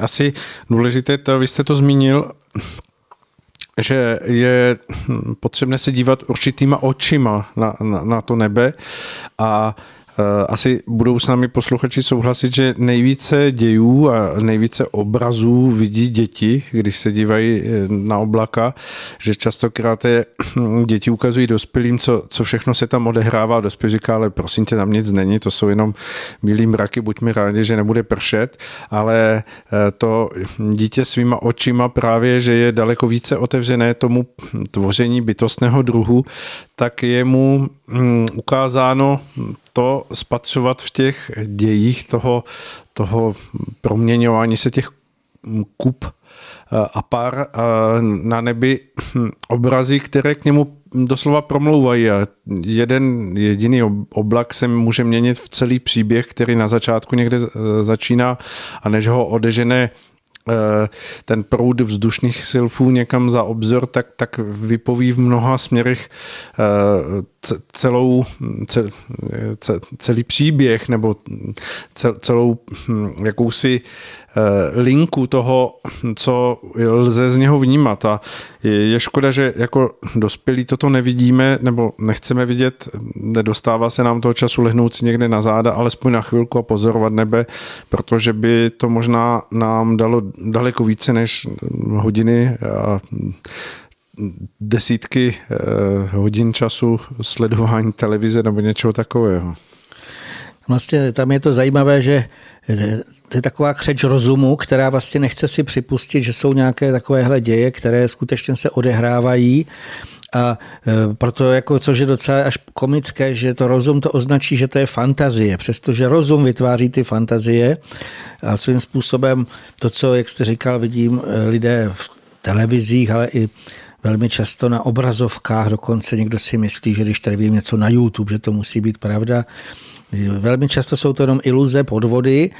asi důležité, to, vy jste to zmínil, že je potřebné se dívat určitýma očima na, na, na to nebe a asi budou s námi posluchači souhlasit, že nejvíce dějů a nejvíce obrazů vidí děti, když se dívají eh, na oblaka, že častokrát je *clears throat* děti ukazují dospělým, co, co všechno se tam odehrává. Dospělý říká, ale prosím tě, tam nic není, to jsou jenom milý mraky, buďme rádi, že nebude pršet, ale eh, to dítě svýma očima právě, že je daleko více otevřené tomu tvoření bytostného druhu, tak je mu mm, ukázáno to spatřovat v těch dějích toho, toho proměňování se těch kup a pár na nebi hm, obrazy, které k němu doslova promlouvají. A jeden jediný oblak se může měnit v celý příběh, který na začátku někde e, začíná a než ho odežené Eh, ten proud vzdušných silfů někam za obzor, tak, tak vypoví v mnoha směrech celou, celý příběh nebo celou hm, jakousi Eh, linku toho, co lze z něho vnímat. A je škoda, že jako dospělí toto nevidíme nebo nechceme vidět, nedostává se nám toho času lehnout si někde na záda, alespoň na chvilku a pozorovat nebe, protože by to možná nám dalo daleko více než hodiny a desítky eh, hodin času sledování televize nebo něčeho takového. Vlastně tam je to zajímavé, že to je taková křeč rozumu, která vlastně nechce si připustit, že jsou nějaké takovéhle děje, které skutečně se odehrávají a e, proto, jako, což je docela až komické, že to rozum to označí, že to je fantazie, přestože rozum vytváří ty fantazie a svým způsobem to, co, jak jste říkal, vidím e, lidé v televizích, ale i velmi často na obrazovkách, dokonce někdo si myslí, že když tady vidím něco na YouTube, že to musí být pravda. Velmi často jsou to jenom iluze, podvody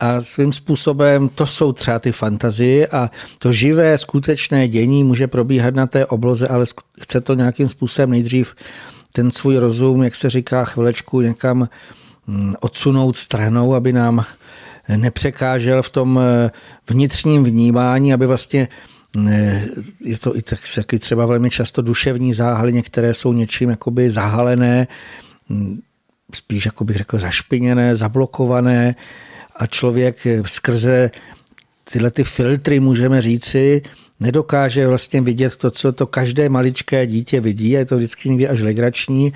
a svým způsobem to jsou třeba ty fantazie a to živé, skutečné dění může probíhat na té obloze, ale chce to nějakým způsobem nejdřív ten svůj rozum, jak se říká, chvilečku někam mm, odsunout stranou, aby nám nepřekážel v tom eh, vnitřním vnímání, aby vlastně je to i taky třeba velmi často duševní záhaly, některé jsou něčím jakoby zahalené, mm, spíš, jako bych řekl, zašpiněné, zablokované a člověk skrze tyhle ty filtry, můžeme říci, nedokáže vlastně vidět to, co to každé maličké dítě vidí. Je to vždycky někdy až legrační,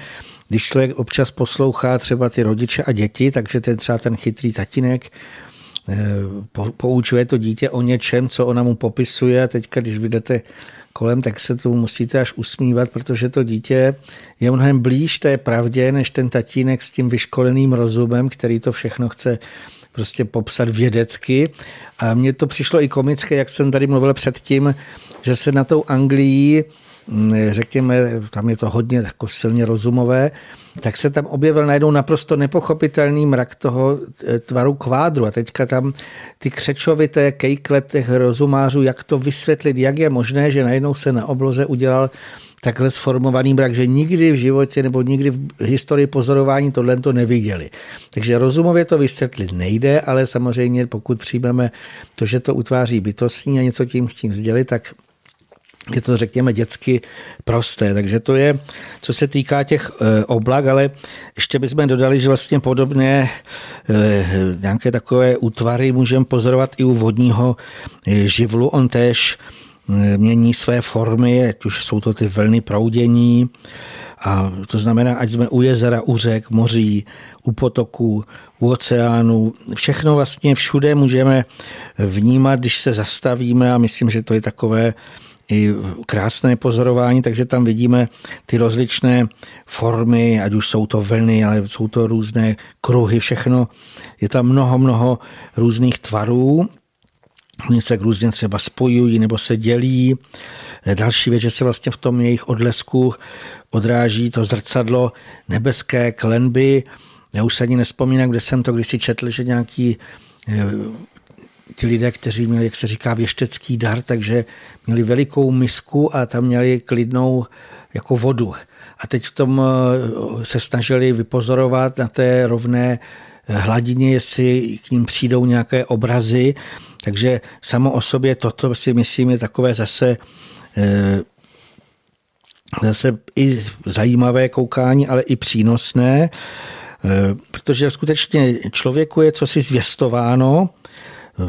když člověk občas poslouchá třeba ty rodiče a děti, takže ten třeba ten chytrý tatínek poučuje to dítě o něčem, co ona mu popisuje. Teďka, když vidíte kolem, tak se tomu musíte až usmívat, protože to dítě je mnohem blíž té pravdě, než ten tatínek s tím vyškoleným rozumem, který to všechno chce prostě popsat vědecky. A mně to přišlo i komické, jak jsem tady mluvil předtím, že se na tou Anglii, mm, řekněme, tam je to hodně jako silně rozumové, tak se tam objevil najednou naprosto nepochopitelný mrak toho tvaru kvádru. A teďka tam ty křečovité kejkle těch rozumářů, jak to vysvětlit, jak je možné, že najednou se na obloze udělal takhle sformovaný mrak, že nikdy v životě nebo nikdy v historii pozorování tohle to neviděli. Takže rozumově to vysvětlit nejde, ale samozřejmě pokud přijmeme to, že to utváří bytostní a něco tím tím sdělit, tak je to, řekněme, dětsky prosté. Takže to je, co se týká těch eh, oblak, ale ještě bychom dodali, že vlastně podobně eh, nějaké takové útvary můžeme pozorovat i u vodního eh, živlu. On též mění své formy, ať už jsou to ty vlny proudění, a to znamená, ať jsme u jezera, u řek, moří, u potoků, u oceánu, všechno vlastně všude můžeme vnímat, když se zastavíme a myslím, že to je takové i krásné pozorování, takže tam vidíme ty rozličné formy, ať už jsou to vlny, ale jsou to různé kruhy, všechno. Je tam mnoho, mnoho různých tvarů. Oni se různě třeba spojují nebo se dělí. Další věc, že se vlastně v tom jejich odlesku odráží to zrcadlo nebeské klenby. Já už se ani nespomínám, kde jsem to kdysi četl, že nějaký eh, ti lidé, kteří měli, jak se říká, věštecký dar, takže měli velikou misku a tam měli klidnou jako vodu. A teď v tom eh, se snažili vypozorovat na té rovné eh, hladině, jestli k ním přijdou nějaké obrazy. Takže samo o sobě toto si myslím je takové zase eh, zase i zajímavé koukání, ale i přínosné, protože skutečně člověku je co si zvěstováno,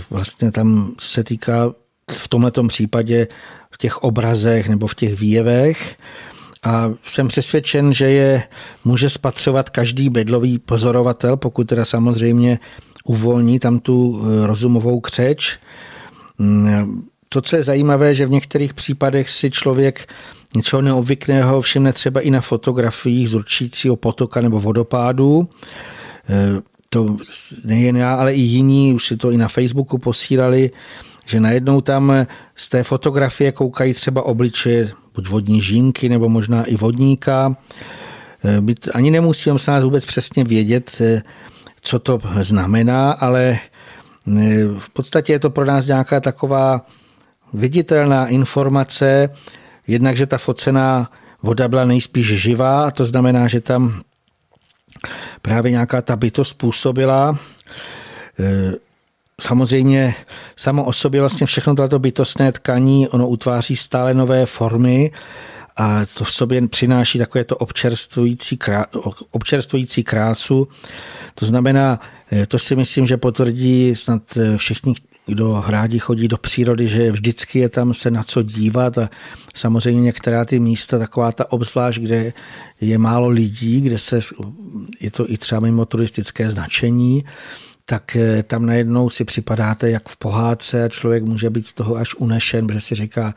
vlastně tam se týká v tomto případě v těch obrazech nebo v těch výjevech. A jsem přesvědčen, že je může spatřovat každý bedlový pozorovatel, pokud teda samozřejmě uvolní tam tu eh, rozumovou křeč. Mm, to, co je zajímavé, že v některých případech si člověk něčeho neobvyklého všimne třeba i na fotografiích z určícího potoka nebo vodopádu. To nejen já, ale i jiní, už si to i na Facebooku posílali, že najednou tam z té fotografie koukají třeba obličeje buď vodní žínky nebo možná i vodníka. Byt, ani nemusím se nás vůbec přesně vědět, co to znamená, ale v podstatě je to pro nás nějaká taková viditelná informace, jednak, že ta focená voda byla nejspíš živá, to znamená, že tam právě nějaká ta bytost způsobila. E, samozřejmě samo o sobě vlastně všechno toto bytostné tkaní, ono utváří stále nové formy a to v sobě přináší takové to občerstvující, krá, občerstvující krásu. To znamená, e, to si myslím, že potvrdí snad e, všichni, kdo rádi chodí do přírody, že vždycky je tam se na co dívat a samozřejmě některá ty místa, taková ta obzvlášť, kde je málo lidí, kde se, je to i třeba mimo turistické značení, tak eh, tam najednou si připadáte jak v pohádce a člověk může být z toho až unešen, protože si říká,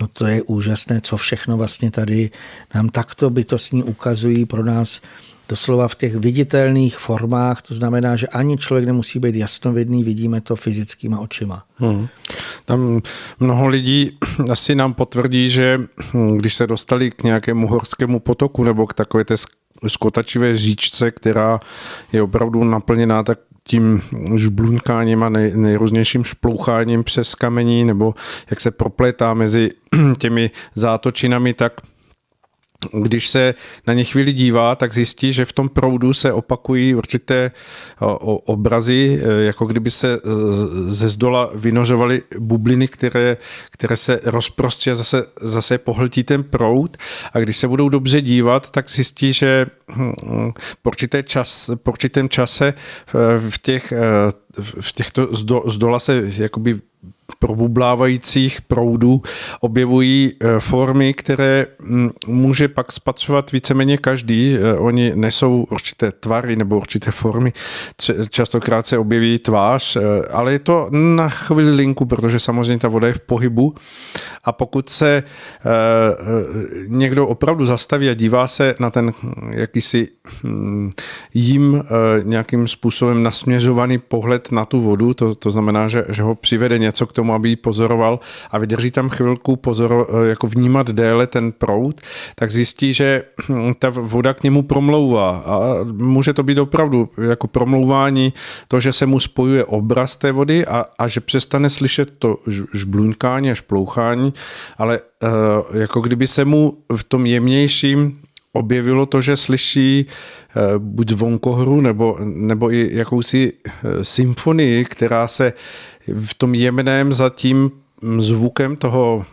no to je úžasné, co všechno vlastně tady nám takto bytostní ukazují pro nás doslova v těch viditelných formách, to znamená, že ani člověk nemusí být jasnovidný, vidíme to fyzickýma očima. Hmm. Tam mnoho lidí asi nám potvrdí, že když se dostali k nějakému horskému potoku nebo k takové té skotačivé říčce, která je opravdu naplněná tak tím žblunkáním a nej, nejrůznějším šploucháním přes kamení, nebo jak se proplétá mezi *clears throat* těmi zátočinami, tak když se na ně chvíli dívá, tak zjistí, že v tom proudu se opakují určité obrazy, e, jako kdyby se ze zdola vynořovaly bubliny, které, které se rozprostří a zase, zase pohltí ten proud. A když se budou dobře dívat, tak zjistí, že hm, po, určité čas, po určitém čase e, v těch e, v těchto zdola se jakoby probublávajících proudů objevují eh, formy, které mm, může pak spatřovat víceméně každý. Eh, oni nesou určité tvary nebo určité formy. Častokrát se objeví tvář, eh, ale je to na chvilinku, protože samozřejmě ta voda je v pohybu a pokud se někdo opravdu zastaví a dívá se na ten jakýsi hm, jim nějakým způsobem nasměřovaný pohled na tu vodu, to, to znamená, že, že ho přivede něco k tomu, aby ji pozoroval a vydrží tam chvilku pozor, jako vnímat déle ten proud, tak zjistí, že ta voda k němu promlouvá. A může to být opravdu jako promlouvání to, že se mu spojuje obraz té vody a, a že přestane slyšet to žbluňkání a šplouchání, ale uh, jako kdyby se mu v tom jemnějším objevilo to, že slyší uh, buď zvonkohru nebo, nebo i jakousi symfonii, která se v tom jemném zatím zvukem toho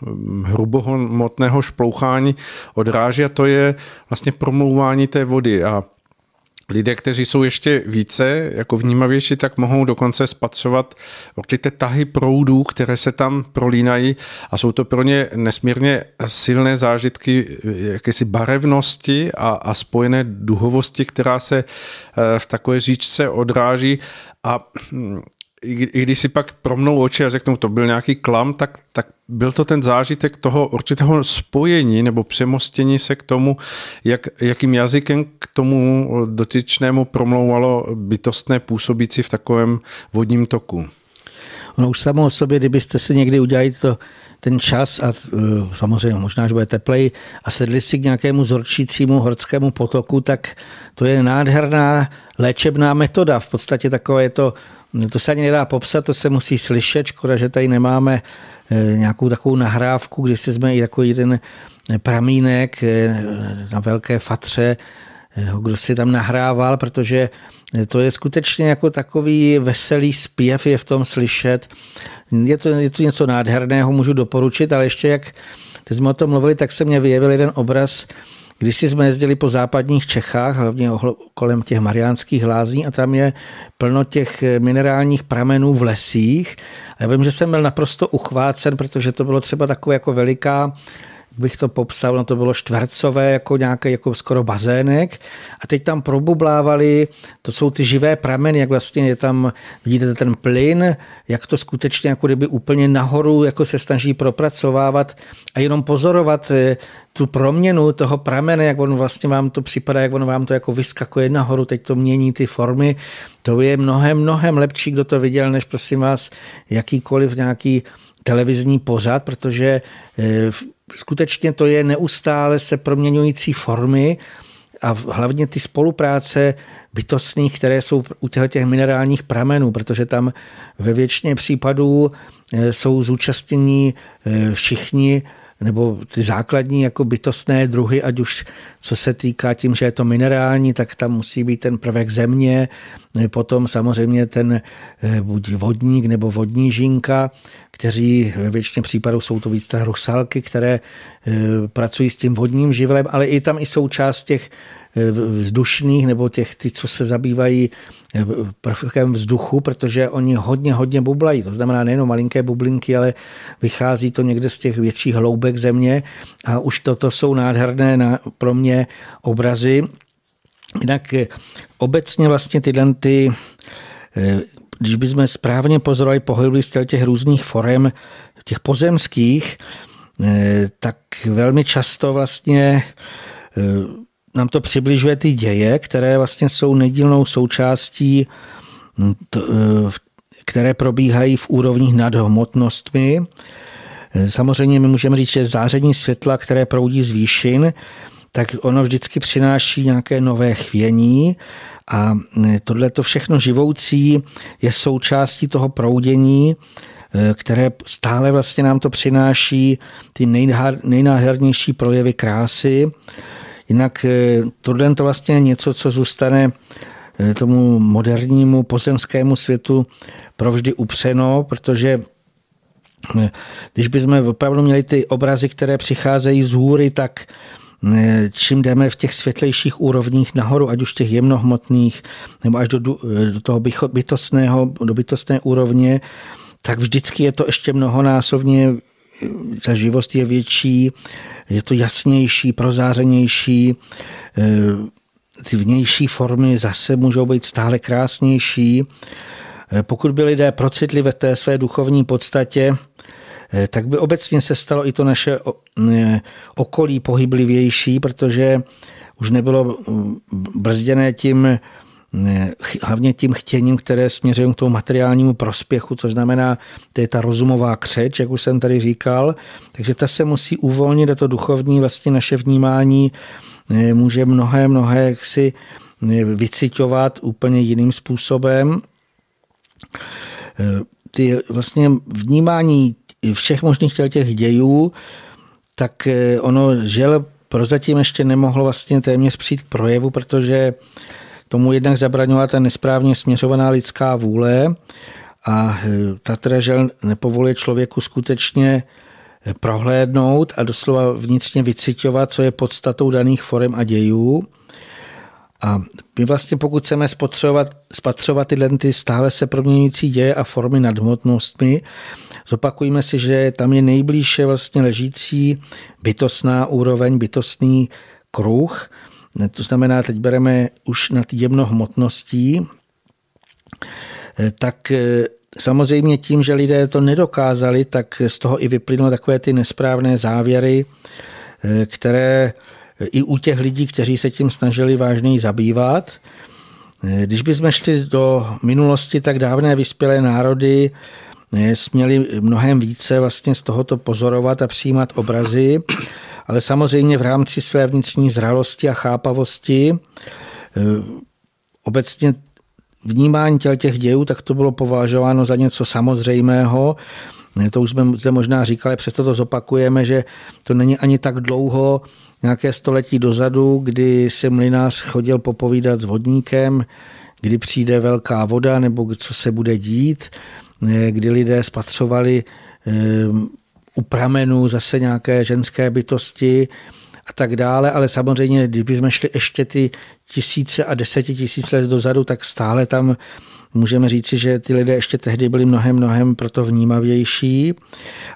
hrubohmotného šplouchání odráží a to je vlastně promlouvání té vody. A Lidé, kteří jsou ještě více jako vnímavější, tak mohou dokonce spatřovat určité tahy proudů, které se tam prolínají. A jsou to pro ně nesmírně silné zážitky jakési barevnosti a, a spojené duhovosti, která se eh, v takové říčce odráží. A hm, i když si pak promnou oči a řeknou, to byl nějaký klam, tak, tak byl to ten zážitek toho určitého spojení nebo přemostění se k tomu, jak, jakým jazykem k tomu dotyčnému promlouvalo bytostné působící v takovém vodním toku. Ono už samo o sobě, kdybyste si někdy udělali to, ten čas a e, samozřejmě možná, že bude teplej a sedli si k nějakému zorčícímu horskému potoku, tak to je nádherná léčebná metoda. V podstatě takové to, to se ani nedá popsat, to se musí slyšet. Škoda, že tady nemáme e, nějakou takovou nahrávku, kdy si jsme i takový jeden pramínek e, na velké fatře, kdo si tam nahrával, protože to je skutečně jako takový veselý zpěv je v tom slyšet. Je to, je to něco nádherného, můžu doporučit, ale ještě jak teď jsme o tom mluvili, tak se mě vyjevil jeden obraz, když jsme jezdili po západních Čechách, hlavně kolem těch mariánských lázní a tam je plno těch minerálních pramenů v lesích. Já vím, že jsem byl naprosto uchvácen, protože to bylo třeba takové jako veliká bych to popsal, no to bylo čtvercové, jako nějaký jako skoro bazének. A teď tam probublávali, to jsou ty živé prameny, jak vlastně je tam, vidíte ten plyn, jak to skutečně jako kdyby úplně nahoru jako se snaží propracovávat a jenom pozorovat eh, tu proměnu toho pramene, jak on vlastně vám to připadá, jak on vám to jako vyskakuje nahoru, teď to mění ty formy, to je mnohem, mnohem lepší, kdo to viděl, než prosím vás jakýkoliv nějaký televizní pořad, protože eh, skutečně to je neustále se proměňující formy a hlavně ty spolupráce bytostných, které jsou u těch minerálních pramenů, protože tam ve většině případů eh, jsou zúčastnění eh, všichni nebo ty základní jako bytostné druhy, ať už co se týká tím, že je to minerální, tak tam musí být ten prvek země, potom samozřejmě ten buď vodník nebo vodní žínka, kteří ve většině případů jsou to víc rusalky, které eh, pracují s tím vodním živlem, ale i tam i součást těch eh, vzdušných nebo těch, ty, co se zabývají eh, prvkem vzduchu, protože oni hodně, hodně bublají. To znamená nejenom malinké bublinky, ale vychází to někde z těch větších hloubek země a už toto jsou nádherné na, pro mě obrazy. Jinak obecně vlastně tyhle ty když bychom správně pozorovali pohyby z těch různých forem, těch pozemských, eh, tak velmi často vlastně eh, nám to přibližuje ty děje, které vlastně jsou nedílnou součástí, hm, eh, které probíhají v úrovních nad hmotnostmi. Samozřejmě my můžeme říct, že záření světla, které proudí z výšin, tak ono vždycky přináší nějaké nové chvění a e, tohle to všechno živoucí je součástí toho proudění, e, které stále vlastně nám to přináší ty nejnáhernější projevy krásy. Jinak e, tohle to vlastně něco, co zůstane tomu modernímu pozemskému světu provždy upřeno, protože když bychom opravdu měli ty obrazy, které přicházejí z hůry, tak čím jdeme v těch světlejších úrovních nahoru, ať už těch jemnohmotných, nebo až do, do toho bytostného, do bytostné úrovně, tak vždycky je to ještě mnohonásobně, ta živost je větší, je to jasnější, prozářenější, ty vnější formy zase můžou být stále krásnější. Pokud by lidé procitli ve té své duchovní podstatě, Eh, tak by obecně se stalo i to naše eh, okolí pohyblivější, protože už nebylo mm, brzděné tím, eh, hlavně tím chtěním, které směřují k tomu materiálnímu prospěchu, což znamená, to je ta rozumová křeč, jak už jsem tady říkal, takže ta se musí uvolnit a to duchovní vlastně naše vnímání může mnohé, mnohé si vycitovat úplně jiným způsobem. Ty vlastně vnímání všech možných těch dějů, tak eh, ono žel prozatím ještě nemohlo vlastně téměř přijít k projevu, protože tomu jednak zabraňovala ta nesprávně směřovaná lidská vůle a eh, ta teda žel nepovoluje člověku skutečně eh, prohlédnout a doslova vnitřně vycitovat, co je podstatou daných forem a dějů. A my vlastně pokud chceme spatřovat, spatřovat tyhle ty stále se proměňující děje a formy nadhmotnostmi, Zopakujme si, že tam je nejblíže vlastně ležící bytostná úroveň, bytostný kruh. To znamená, teď bereme už nad jemnohmotností, tak eh, samozřejmě tím, že lidé to nedokázali, tak z toho i vyplynuly takové ty nesprávné závěry, které i u těch lidí, kteří se tím snažili vážněji zabývat. Když bychom šli do minulosti, tak dávné vyspělé národy směli mnohem více vlastně z tohoto pozorovat a přijímat obrazy, ale samozřejmě v rámci své vnitřní zralosti a chápavosti obecně vnímání těch dějů, tak to bylo považováno za něco samozřejmého. To už jsme zde možná říkali, přesto to zopakujeme, že to není ani tak dlouho, nějaké století dozadu, kdy se mlinář chodil popovídat s vodníkem, kdy přijde velká voda nebo co se bude dít, kdy lidé spatřovali eh, u pramenu zase nějaké ženské bytosti a tak dále, ale samozřejmě, kdybychom šli ještě ty tisíce a desetitisíc let dozadu, tak stále tam můžeme říci, že ty lidé ještě tehdy byli mnohem, mnohem proto vnímavější,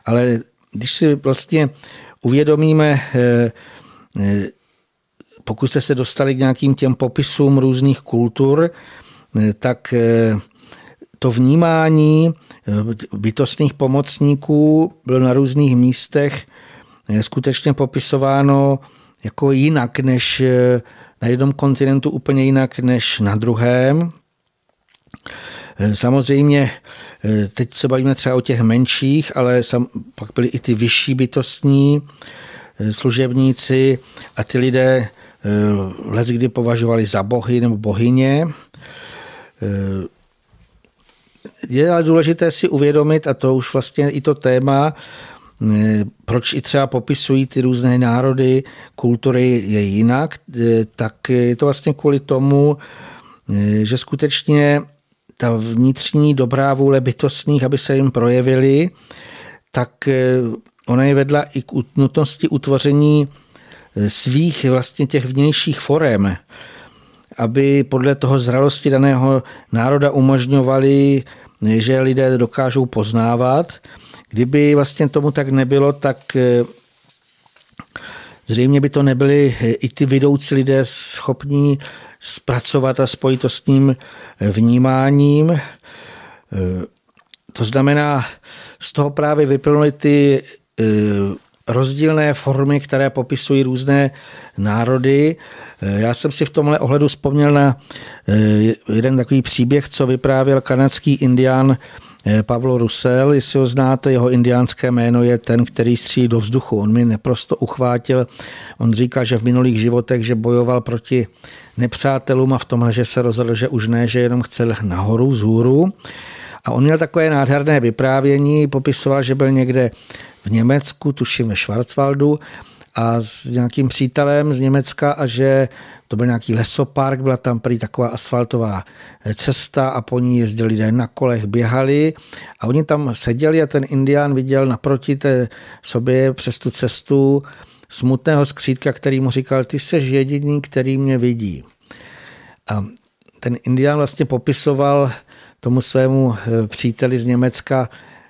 ale když si vlastně uvědomíme, eh, eh, pokud jste se dostali k nějakým těm popisům různých kultur, eh, tak to vnímání bytostných pomocníků bylo na různých místech skutečně popisováno jako jinak než na jednom kontinentu úplně jinak než na druhém. Samozřejmě teď se bavíme třeba o těch menších, ale sam, pak byly i ty vyšší bytostní služebníci a ty lidé let kdy považovali za bohy nebo bohyně. Je ale důležité si uvědomit, a to už vlastně i to téma, Eh, proč i třeba popisují ty různé národy, kultury je jinak, eh, tak je to vlastně kvůli tomu, eh, že skutečně ta vnitřní dobrá vůle bytostných, aby se jim projevily, tak ona je vedla i k nutnosti utvoření svých vlastně těch vnějších forem, aby podle toho zralosti daného národa umožňovali, že lidé dokážou poznávat Kdyby vlastně tomu tak nebylo, tak eh, zřejmě by to nebyli eh, i ty vedoucí lidé schopní zpracovat a spojit to s tím eh, vnímáním. To znamená, z toho právě vyplnuly ty rozdílné formy, které popisují různé národy. Já jsem si v tomhle ohledu vzpomněl na jeden takový příběh, co vyprávěl kanadský indián Eh, Pavlo Rusel, jestli ho znáte, jeho indiánské jméno je ten, který střílí do vzduchu. On mi neprosto uchvátil, on říká, že v minulých životech, že bojoval proti nepřátelům a v tomhle, že se rozhodl, že už ne, že jenom chce nahoru, vzhůru. A on měl takové nádherné vyprávění, popisoval, že byl někde v Německu, tuším ve Schwarzwaldu, a s nějakým přítelem z Německa a že to byl nějaký lesopark, byla tam prý taková asfaltová cesta a po ní jezdili lidé na kolech, běhali a oni tam seděli a ten indián viděl naproti té sobě přes tu cestu smutného skřítka, který mu říkal, ty jsi jediný, který mě vidí. A ten indián vlastně popisoval tomu svému eh, příteli z Německa,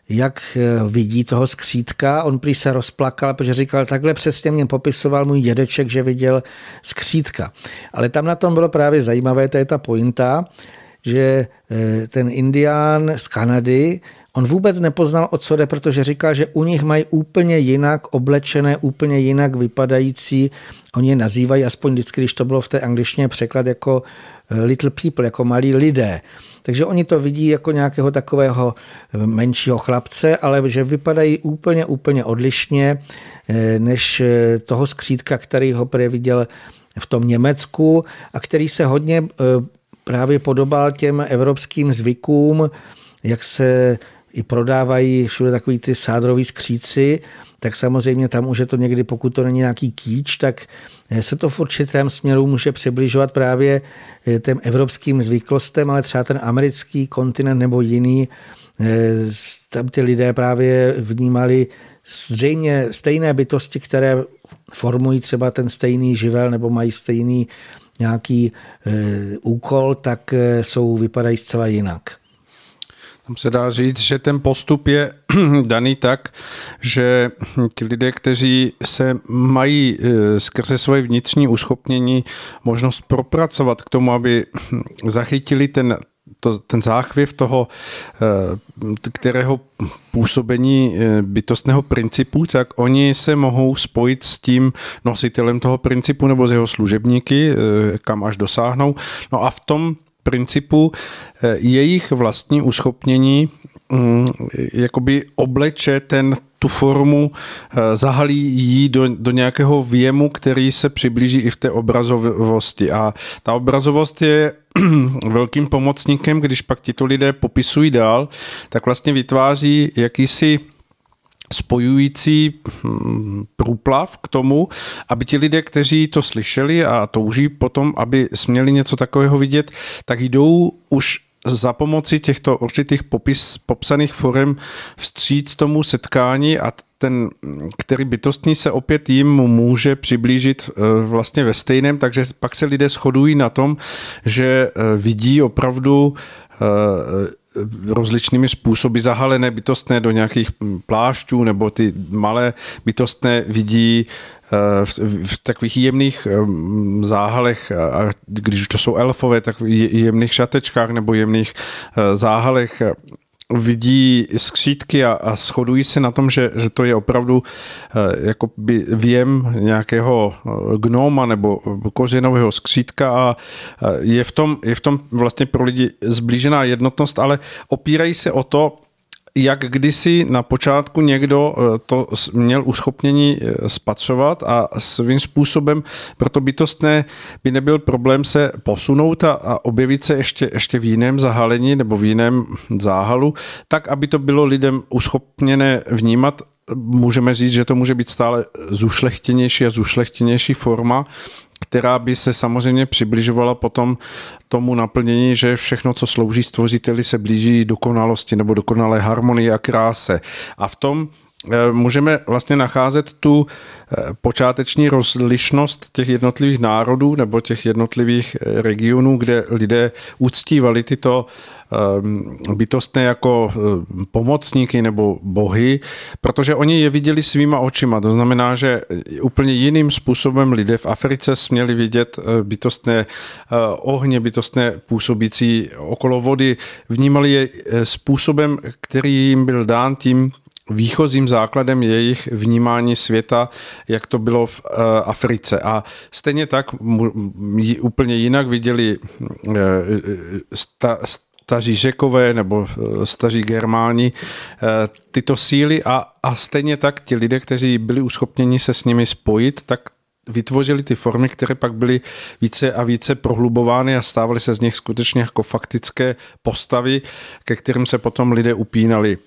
jak eh, vidí toho skřítka. On prý se rozplakal, protože říkal, takhle přesně mě popisoval můj dědeček, že viděl skřítka. Ale tam na tom bylo právě zajímavé, to je ta pointa, že eh, ten indián z Kanady, on vůbec nepoznal, o co jde, protože říkal, že u nich mají úplně jinak oblečené, úplně jinak vypadající, oni je nazývají, aspoň vždycky, když to bylo v té angličtině překlad, jako eh, little people, jako malí lidé. Takže oni to vidí jako nějakého takového menšího chlapce, ale že vypadají úplně, úplně odlišně eh, než eh, toho skřítka, který ho viděl v tom Německu a který se hodně eh, právě podobal těm evropským zvykům, jak se i prodávají všude takový ty sádrový skříci, tak samozřejmě tam už je to někdy, pokud to není nějaký kýč, tak se to v určitém směru může přibližovat právě eh, těm evropským zvyklostem, ale třeba ten americký kontinent nebo jiný, eh, tam ty lidé právě vnímali zřejmě stejné bytosti, které formují třeba ten stejný živel nebo mají stejný nějaký eh, úkol, tak jsou, vypadají zcela jinak. Tam se dá říct, že ten postup je *clears throat* daný tak, že ti lidé, kteří se mají e, skrze svoje vnitřní uschopnění možnost propracovat k tomu, aby zachytili ten to, ten záchvěv toho, kterého působení bytostného principu, tak oni se mohou spojit s tím nositelem toho principu nebo s jeho služebníky, kam až dosáhnou. No a v tom principu jejich vlastní uschopnění mm, jakoby obleče ten tu formu, eh, zahalí ji do, do nějakého věmu, který se přiblíží i v té obrazovosti. A ta obrazovost je *clears throat* velkým pomocníkem, když pak tito lidé popisují dál, tak vlastně vytváří jakýsi spojující hm, průplav k tomu, aby ti lidé, kteří to slyšeli a touží potom, aby směli něco takového vidět, tak jdou už za pomoci těchto určitých popis, popsaných forem vstříc tomu setkání a ten, který bytostný se opět jim může přiblížit eh, vlastně ve stejném, takže pak se lidé shodují na tom, že eh, vidí opravdu eh, rozličnými způsoby zahalené bytostné do nějakých plášťů nebo ty malé bytostné vidí v, v takových jemných záhalech, a když to jsou elfové, tak v jemných šatečkách nebo jemných eh, záhalech vidí skřítky a, a shodují se na tom, že, že to je opravdu eh, jako by věm nějakého eh, gnoma nebo kořenového skřítka a je v tom, je v tom vlastně pro lidi zblížená jednotnost, ale opírají se o to, jak kdysi na počátku někdo eh, to měl uschopnění eh, spatřovat a svým způsobem proto bytostné by nebyl problém se posunout a, a objevit se ještě, ještě v jiném zahalení nebo v jiném záhalu, tak aby to bylo lidem uschopněné vnímat. Můžeme říct, že to může být stále zušlechtěnější a zušlechtěnější forma která by se samozřejmě přibližovala potom tomu naplnění, že všechno, co slouží stvořiteli, se blíží dokonalosti nebo dokonalé harmonii a kráse. A v tom eh, můžeme vlastně nacházet tu eh, počáteční rozlišnost těch jednotlivých národů nebo těch jednotlivých eh, regionů, kde lidé uctívali tyto Ehm, bytostné jako ehm, pomocníky nebo bohy, protože oni je viděli svýma očima. To znamená, že úplně jiným způsobem lidé v Africe směli vidět eh, bytostné eh, ohně, bytostné působící okolo vody. Vnímali je eh, způsobem, který jim byl dán tím, výchozím základem jejich vnímání světa, jak to bylo v Africe. A stejně tak úplně jinak viděli staří řekové nebo eh, staří germáni eh, tyto síly a, a stejně tak ti lidé, kteří byli uschopněni se s nimi spojit, tak vytvořili ty formy, které pak byly více a více prohlubovány a stávaly se z nich skutečně jako faktické postavy, ke kterým se potom lidé upínali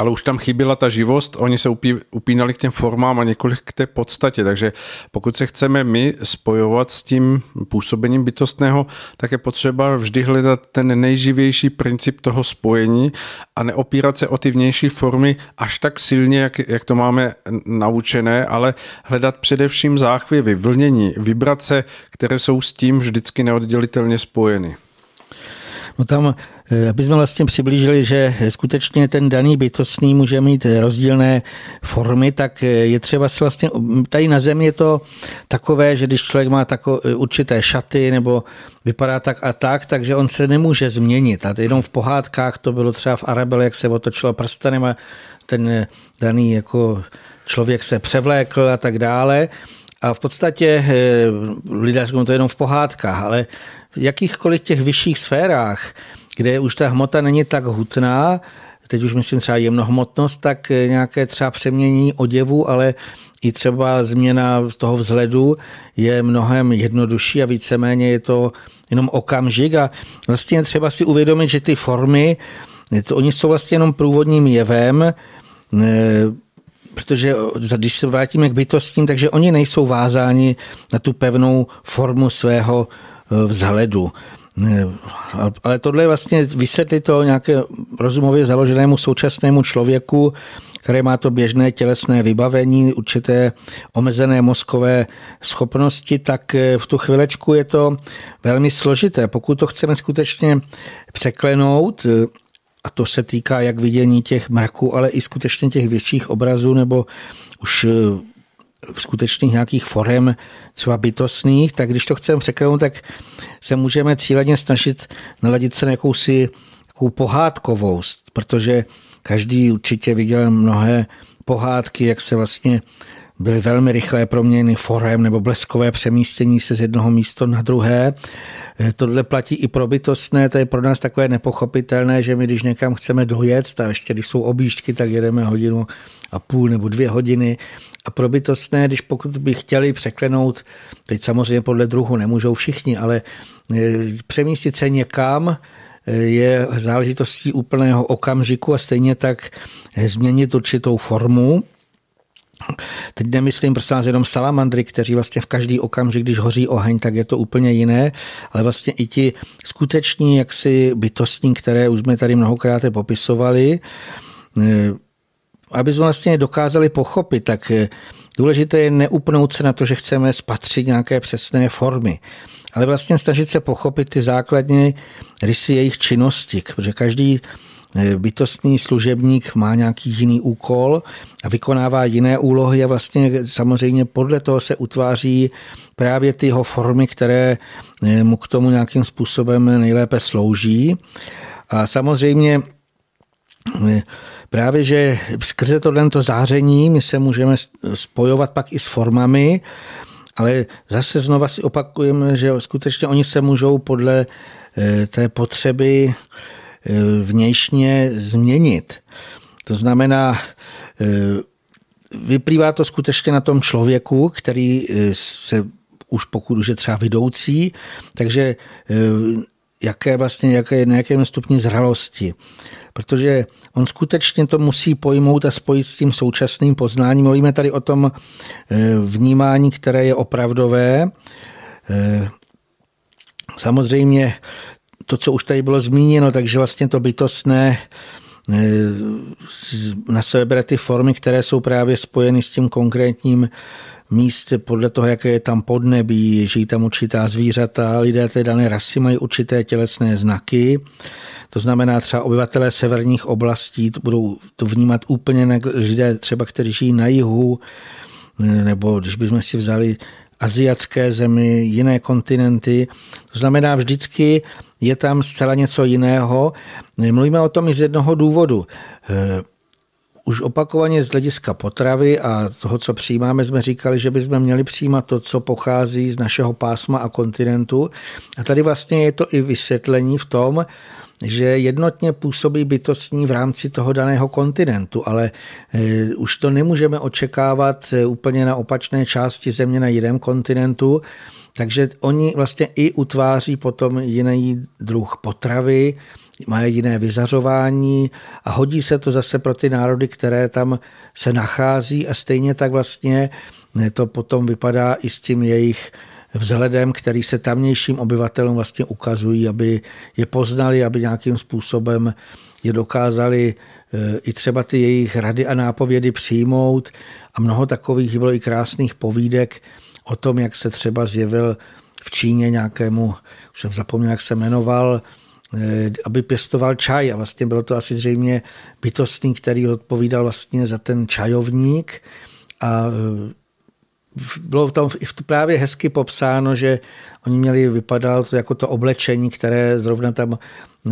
ale už tam chyběla ta živost, oni se upí, upínali k těm formám a několik k té podstatě, takže pokud se chceme my spojovat s tím působením bytostného, tak je potřeba vždy hledat ten nejživější princip toho spojení a neopírat se o ty vnější formy až tak silně, jak, jak to máme naučené, ale hledat především záchvěvy, vlnění, vibrace, které jsou s tím vždycky neoddělitelně spojeny. No tam aby jsme vlastně přiblížili, že skutečně ten daný bytostný může mít rozdílné formy, tak eh, je třeba si vlastně, tady na zemi je to takové, že když člověk má tako, eh, určité šaty nebo vypadá tak a tak, takže on se nemůže změnit. A jenom v pohádkách to bylo třeba v Arabele, jak se otočilo prstenem a ten daný jako člověk se převlékl a tak dále. A v podstatě lidé říkají to jenom v pohádkách, ale v jakýchkoliv těch vyšších sférách kde už ta hmota není tak hutná, teď už myslím třeba jemnohmotnost, tak nějaké třeba přeměnění oděvu, ale i třeba změna toho vzhledu je mnohem jednodušší a víceméně je to jenom okamžik a vlastně třeba si uvědomit, že ty formy, to, oni jsou vlastně jenom průvodním jevem, e, protože když se vrátíme k bytostím, takže oni nejsou vázáni na tu pevnou formu svého e, vzhledu. Ale tohle je vlastně vysvětlit to nějaké rozumově založenému současnému člověku, který má to běžné tělesné vybavení, určité omezené mozkové schopnosti, tak v tu chvilečku je to velmi složité. Pokud to chceme skutečně překlenout, a to se týká jak vidění těch mraků, ale i skutečně těch větších obrazů nebo už skutečných nějakých forem třeba bytostných, tak když to chceme překlenout, tak se můžeme cíleně snažit naladit se na jakousi takovou pohádkovost, protože každý určitě viděl mnohé pohádky, jak se vlastně byly velmi rychlé proměny forem nebo bleskové přemístění se z jednoho místa na druhé. Eh, tohle platí i pro bytostné, to je pro nás takové nepochopitelné, že my když někam chceme dojet, a ještě když jsou objížďky, tak jedeme hodinu a půl nebo dvě hodiny. A pro bytostné, když pokud by chtěli překlenout, teď samozřejmě podle druhu nemůžou všichni, ale eh, přemístit se někam, eh, je záležitostí úplného okamžiku a stejně tak změnit určitou formu, Teď nemyslím prosím vás jenom salamandry, kteří vlastně v každý okamžik, když hoří oheň, tak je to úplně jiné, ale vlastně i ti skuteční jaksi bytostní, které už jsme tady mnohokrát popisovali, eh, aby jsme vlastně dokázali pochopit, tak eh, důležité je neupnout se na to, že chceme spatřit nějaké přesné formy, ale vlastně snažit se pochopit ty základní rysy jejich činnosti, protože každý Eh, bytostný služebník má nějaký jiný úkol a vykonává jiné úlohy a vlastně samozřejmě podle toho se utváří právě ty jeho formy, které eh, mu k tomu nějakým způsobem nejlépe slouží. A samozřejmě právě, že skrze tohle záření my se můžeme spojovat pak i s formami, ale zase znova si opakujeme, že skutečně oni se můžou podle té potřeby Eh, vnějšně změnit. To znamená, eh, vyplývá to skutečně na tom člověku, který eh, se už pokud už je třeba vidoucí, takže jaké vlastně, jaké, na jakém stupni zralosti. Protože on skutečně to musí pojmout a spojit s tím současným poznáním. Mluvíme tady o tom vnímání, které je opravdové. Samozřejmě to, co už tady bylo zmíněno, takže vlastně to bytostné eh, na sebe bere ty formy, které jsou právě spojeny s tím konkrétním místě podle toho, jaké je tam podnebí, žijí tam určitá zvířata, lidé té dané rasy mají určité tělesné znaky. To znamená třeba obyvatelé severních oblastí budou to vnímat úplně jinak lidé třeba, kteří žijí na jihu, nebo když bychom si vzali aziatské zemi, jiné kontinenty. To znamená, vždycky je tam zcela něco jiného. Mluvíme o tom i z jednoho důvodu. Už opakovaně z hlediska potravy a toho, co přijímáme, jsme říkali, že bychom měli přijímat to, co pochází z našeho pásma a kontinentu. A tady vlastně je to i vysvětlení v tom, že jednotně působí bytostní v rámci toho daného kontinentu, ale eh, už to nemůžeme očekávat eh, úplně na opačné části země na jiném kontinentu, takže oni vlastně i utváří potom jiný druh potravy, mají jiné vyzařování a hodí se to zase pro ty národy, které tam se nachází a stejně tak vlastně to potom vypadá i s tím jejich vzhledem, který se tamnějším obyvatelům vlastně ukazují, aby je poznali, aby nějakým způsobem je dokázali eh, i třeba ty jejich rady a nápovědy přijmout. A mnoho takových bylo i krásných povídek o tom, jak se třeba zjevil v Číně nějakému, už jsem zapomněl, jak se jmenoval, aby pěstoval čaj. A vlastně bylo to asi zřejmě bytostný, který odpovídal vlastně za ten čajovník. A eh, bylo tam právě hezky popsáno, že oni měli, vypadalo to jako to oblečení, které zrovna tam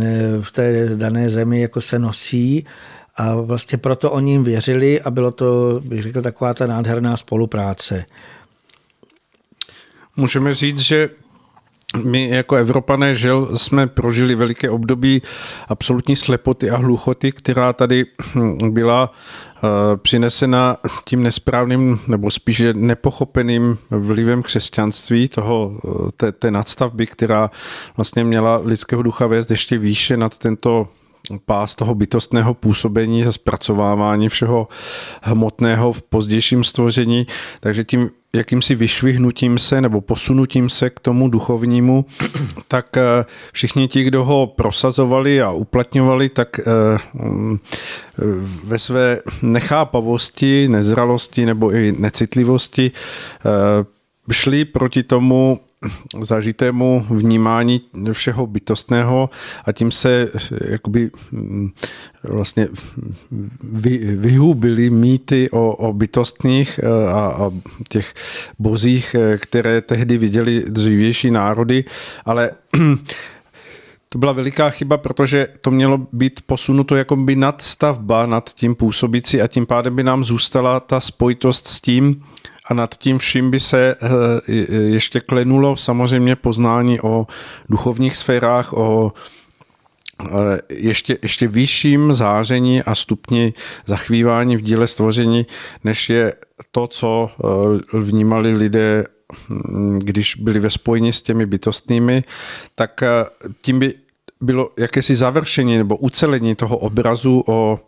eh, v té dané zemi jako se nosí. A vlastně proto oni jim věřili a bylo to, bych řekl, taková ta nádherná spolupráce. Můžeme říct, že my jako Evropané žil, jsme prožili veliké období absolutní slepoty a hluchoty, která tady byla eh, přinesena tím nesprávným nebo spíše nepochopeným vlivem křesťanství, toho, eh, té, té nadstavby, která vlastně měla lidského ducha vést ještě výše nad tento pás toho bytostného působení a zpracovávání všeho hmotného v pozdějším stvoření, takže tím jakýmsi vyšvihnutím se nebo posunutím se k tomu duchovnímu, *clears throat* tak eh, všichni ti, kdo ho prosazovali a uplatňovali, tak eh, mm, ve své nechápavosti, nezralosti nebo i necitlivosti eh, šli proti tomu zažitému vnímání všeho bytostného a tím se jakoby mm, vlastně vy, vyhubily mýty o, o bytostných a, a těch bozích, které tehdy viděli dřívější národy, ale *clears throat* to byla veliká chyba, protože to mělo být posunuto jako by nadstavba nad tím působící a tím pádem by nám zůstala ta spojitost s tím a nad tím vším by se eh, ještě klenulo samozřejmě poznání o duchovních sférách, o eh, ještě, ještě vyšším záření a stupni zachvívání v díle stvoření, než je to, co eh, vnímali lidé Mm, když byli ve spojení s těmi bytostnými, tak tím by bylo jakési završení nebo ucelení toho obrazu o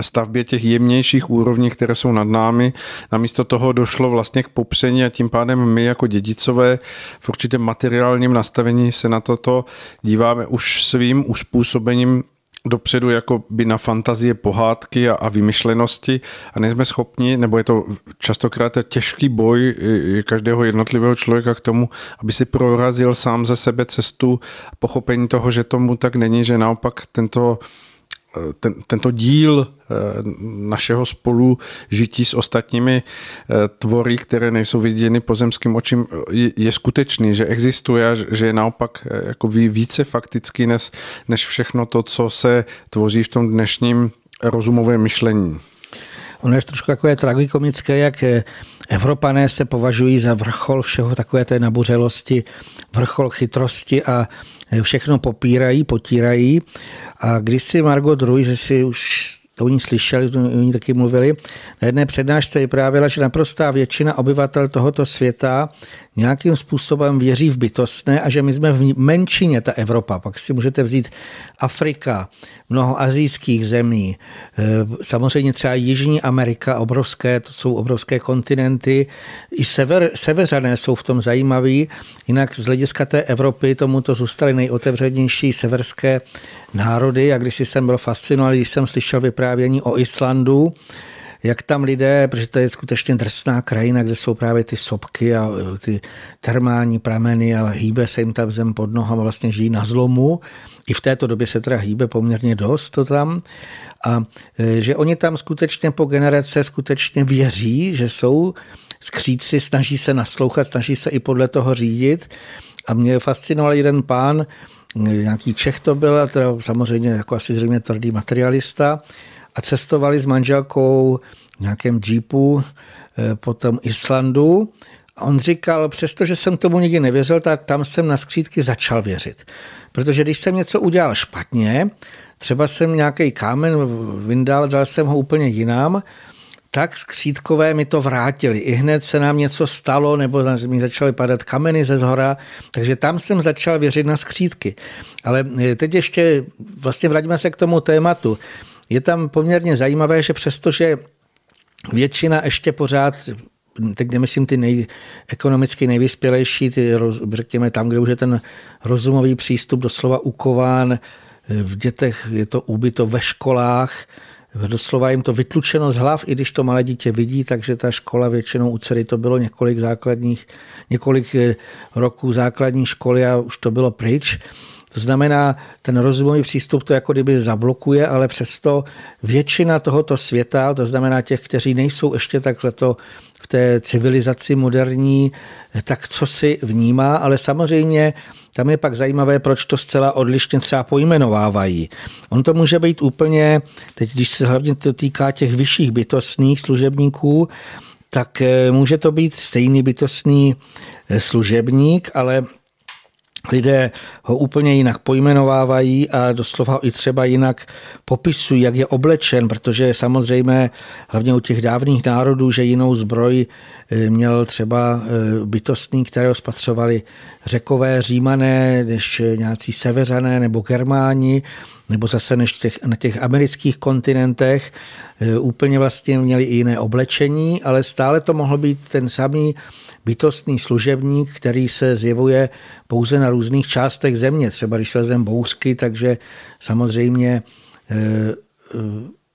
stavbě těch jemnějších úrovní, které jsou nad námi. Namísto toho došlo vlastně k popření a tím pádem my jako dědicové v určitém materiálním nastavení se na toto díváme už svým uspůsobením dopředu jako by na fantazie pohádky a, a vymyšlenosti a nejsme schopni, nebo je to častokrát těžký boj každého jednotlivého člověka k tomu, aby si prorazil sám ze sebe cestu pochopení toho, že tomu tak není, že naopak tento ten, tento díl eh, našeho spolu žití s ostatními eh, tvory, které nejsou viděny pozemským očím, je, skutečný, že existuje že je naopak eh, jako více faktický než, než všechno to, co se tvoří v tom dnešním rozumovém myšlení. Ono je trošku takové tragikomické, jak Evropané se považují za vrchol všeho takové té nabuřelosti, vrchol chytrosti a všechno popírají, potírají. A když si Margot Ruiz, jestli už to oni slyšeli, oni taky mluvili, na jedné přednášce vyprávěla, že naprostá většina obyvatel tohoto světa nějakým způsobem věří v bytostné a že my jsme v menšině, ta Evropa. Pak si můžete vzít Afrika, mnoho azijských zemí, eh, samozřejmě třeba Jižní Amerika, obrovské, to jsou obrovské kontinenty, i sever, seveřané jsou v tom zajímaví, jinak z hlediska té Evropy tomuto zůstaly nejotevřenější severské národy. A když jsem byl fascinovaný, když jsem slyšel vyprávění o Islandu, jak tam lidé, protože to je skutečně drsná krajina, kde jsou právě ty sopky a e, ty termální prameny a hýbe se jim tam zem pod nohama, vlastně žijí na zlomu. I v této době se teda hýbe poměrně dost to tam. A e, že oni tam skutečně po generace skutečně věří, že jsou skříci, snaží se naslouchat, snaží se i podle toho řídit. A mě fascinoval jeden pán, nějaký Čech to byl, a teda samozřejmě jako asi zřejmě tvrdý materialista, a cestovali s manželkou v nějakém jeepu eh, po tom Islandu. A on říkal, přestože jsem tomu nikdy nevěřil, tak tam jsem na skřítky začal věřit. Protože když jsem něco udělal špatně, třeba jsem nějaký kámen vyndal, dal jsem ho úplně jinam, tak skřítkové mi to vrátili. I hned se nám něco stalo, nebo mi začaly padat kameny ze zhora, takže tam jsem začal věřit na skřítky. Ale eh, teď ještě vlastně vraťme se k tomu tématu je tam poměrně zajímavé, že přestože většina ještě pořád teď nemyslím ty nej, ekonomicky nejvyspělejší, ty, řekněme tam, kde už je ten rozumový přístup doslova ukován, v dětech je to úbyto ve školách, doslova jim to vytlučeno z hlav, i když to malé dítě vidí, takže ta škola většinou u dcery to bylo několik základních, několik eh, roků základní školy a už to bylo pryč. To znamená, ten rozumový přístup to jako kdyby zablokuje, ale přesto většina tohoto světa, to znamená těch, kteří nejsou ještě takhle to v té civilizaci moderní, tak co si vnímá, ale samozřejmě tam je pak zajímavé, proč to zcela odlišně třeba pojmenovávají. On to může být úplně, teď když se hlavně to týká těch vyšších bytostných služebníků, tak eh, může to být stejný bytostný eh, služebník, ale lidé ho úplně jinak pojmenovávají a doslova i třeba jinak popisují, jak je oblečen, protože je samozřejmě hlavně u těch dávných národů, že jinou zbroj eh, měl třeba eh, bytostný, které spatřovali řekové římané, než nějací seveřané nebo germáni, nebo zase než těch, na těch amerických kontinentech. Eh, úplně vlastně měli i jiné oblečení, ale stále to mohlo být ten samý bytostný služebník, který se zjevuje pouze na různých částech země. Třeba když vezem bouřky, takže samozřejmě e, e,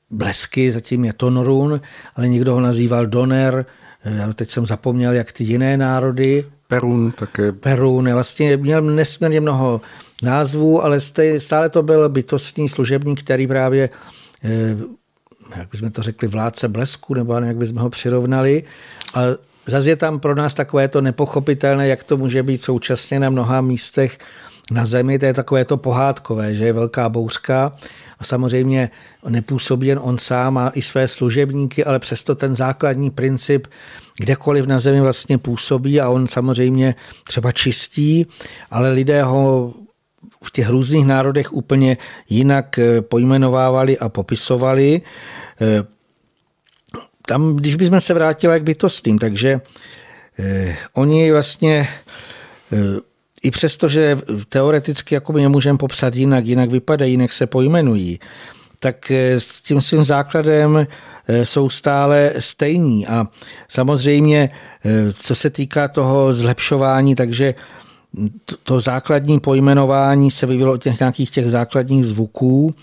blesky, zatím je Tonorun, ale někdo ho nazýval Doner, e, já teď jsem zapomněl, jak ty jiné národy, Perun také. Perun, vlastně měl nesmírně mnoho názvů, ale stále to byl bytostný služebník, který právě jak bychom to řekli, vládce blesku, nebo jak bychom ho přirovnali. A zase je tam pro nás takové to nepochopitelné, jak to může být současně na mnoha místech na zemi, to je takové to pohádkové, že je velká bouřka a samozřejmě nepůsobí jen on sám, má i své služebníky, ale přesto ten základní princip kdekoliv na zemi vlastně působí a on samozřejmě třeba čistí, ale lidé ho v těch různých národech úplně jinak pojmenovávali a popisovali. Eh, tam, když bychom se vrátili k bytostným, takže eh, oni vlastně i přesto, že teoreticky jako my můžeme popsat jinak, jinak vypadají, jinak se pojmenují, tak s tím svým základem jsou stále stejní. A samozřejmě, co se týká toho zlepšování, takže to základní pojmenování se vyvilo od těch nějakých těch základních zvuků,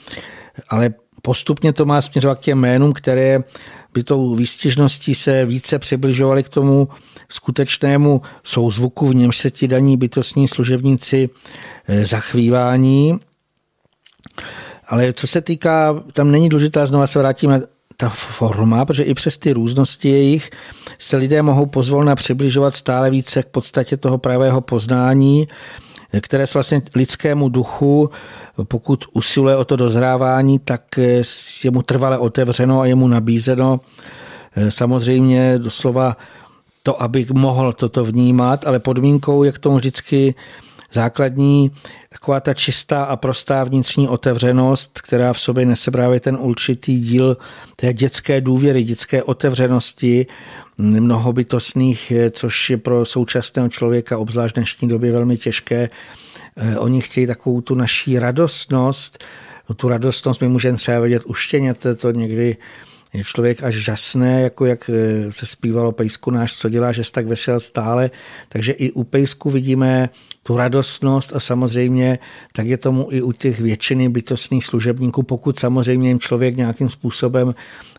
ale postupně to má směřovat k těm jménům, které by tou výstěžností se více přibližovaly k tomu skutečnému souzvuku, v němž se ti daní bytostní služebníci eh, zachvívání. Ale co se týká, tam není důležitá, znova se vrátíme ta forma, protože i přes ty různosti jejich se lidé mohou pozvolna přibližovat stále více k podstatě toho pravého poznání, které se vlastně lidskému duchu, pokud usiluje o to dozrávání, tak je mu trvale otevřeno a je mu nabízeno samozřejmě doslova to, aby mohl toto vnímat, ale podmínkou je k tomu vždycky základní taková ta čistá a prostá vnitřní otevřenost, která v sobě nese právě ten určitý díl té dětské důvěry, dětské otevřenosti, mnohobytostných, což je pro současného člověka, obzvlášť v dnešní době, velmi těžké. Eh, oni chtějí takovou tu naší radostnost, tu radostnost my můžeme třeba vidět u štěněte, to někdy je člověk až žasné, jako jak eh, se zpívalo Pejsku náš, co dělá, že tak vesel stále. Takže i u Pejsku vidíme tu radostnost a samozřejmě tak je tomu i u těch většiny bytostných služebníků, pokud samozřejmě jim člověk nějakým způsobem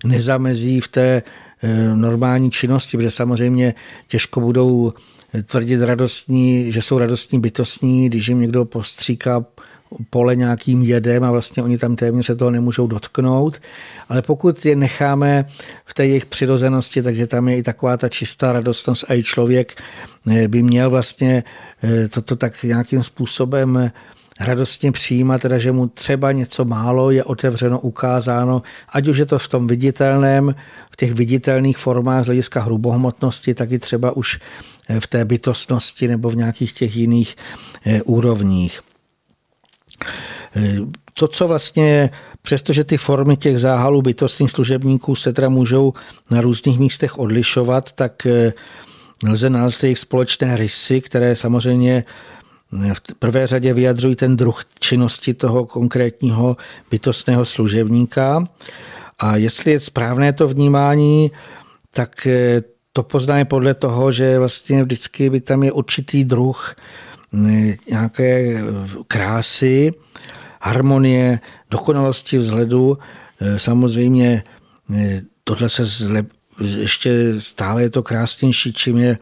nezamezí v té eh, normální činnosti, protože samozřejmě těžko budou tvrdit radostní, že jsou radostní bytostní, když jim někdo postříká pole nějakým jedem a vlastně oni tam téměř se toho nemůžou dotknout. Ale pokud je necháme v té jejich přirozenosti, takže tam je i taková ta čistá radostnost a i člověk eh, by měl vlastně eh, toto tak nějakým způsobem radostně přijímat, teda, že mu třeba něco málo je otevřeno, ukázáno, ať už je to v tom viditelném, v těch viditelných formách z hlediska hrubohmotnosti, tak i třeba už eh, v té bytostnosti nebo v nějakých těch jiných úrovních. To, co vlastně, přestože ty formy těch záhalů bytostných služebníků se teda můžou na různých místech odlišovat, tak eh, lze nalézt jejich společné rysy, které samozřejmě eh, v prvé řadě vyjadřují ten druh činnosti toho konkrétního bytostného služebníka. A jestli je správné to vnímání, tak eh, to poznáme podle toho, že vlastně vždycky by tam je určitý druh nějaké krásy, harmonie, dokonalosti vzhledu. Samozřejmě tohle se ještě stále je to krásnější, čím je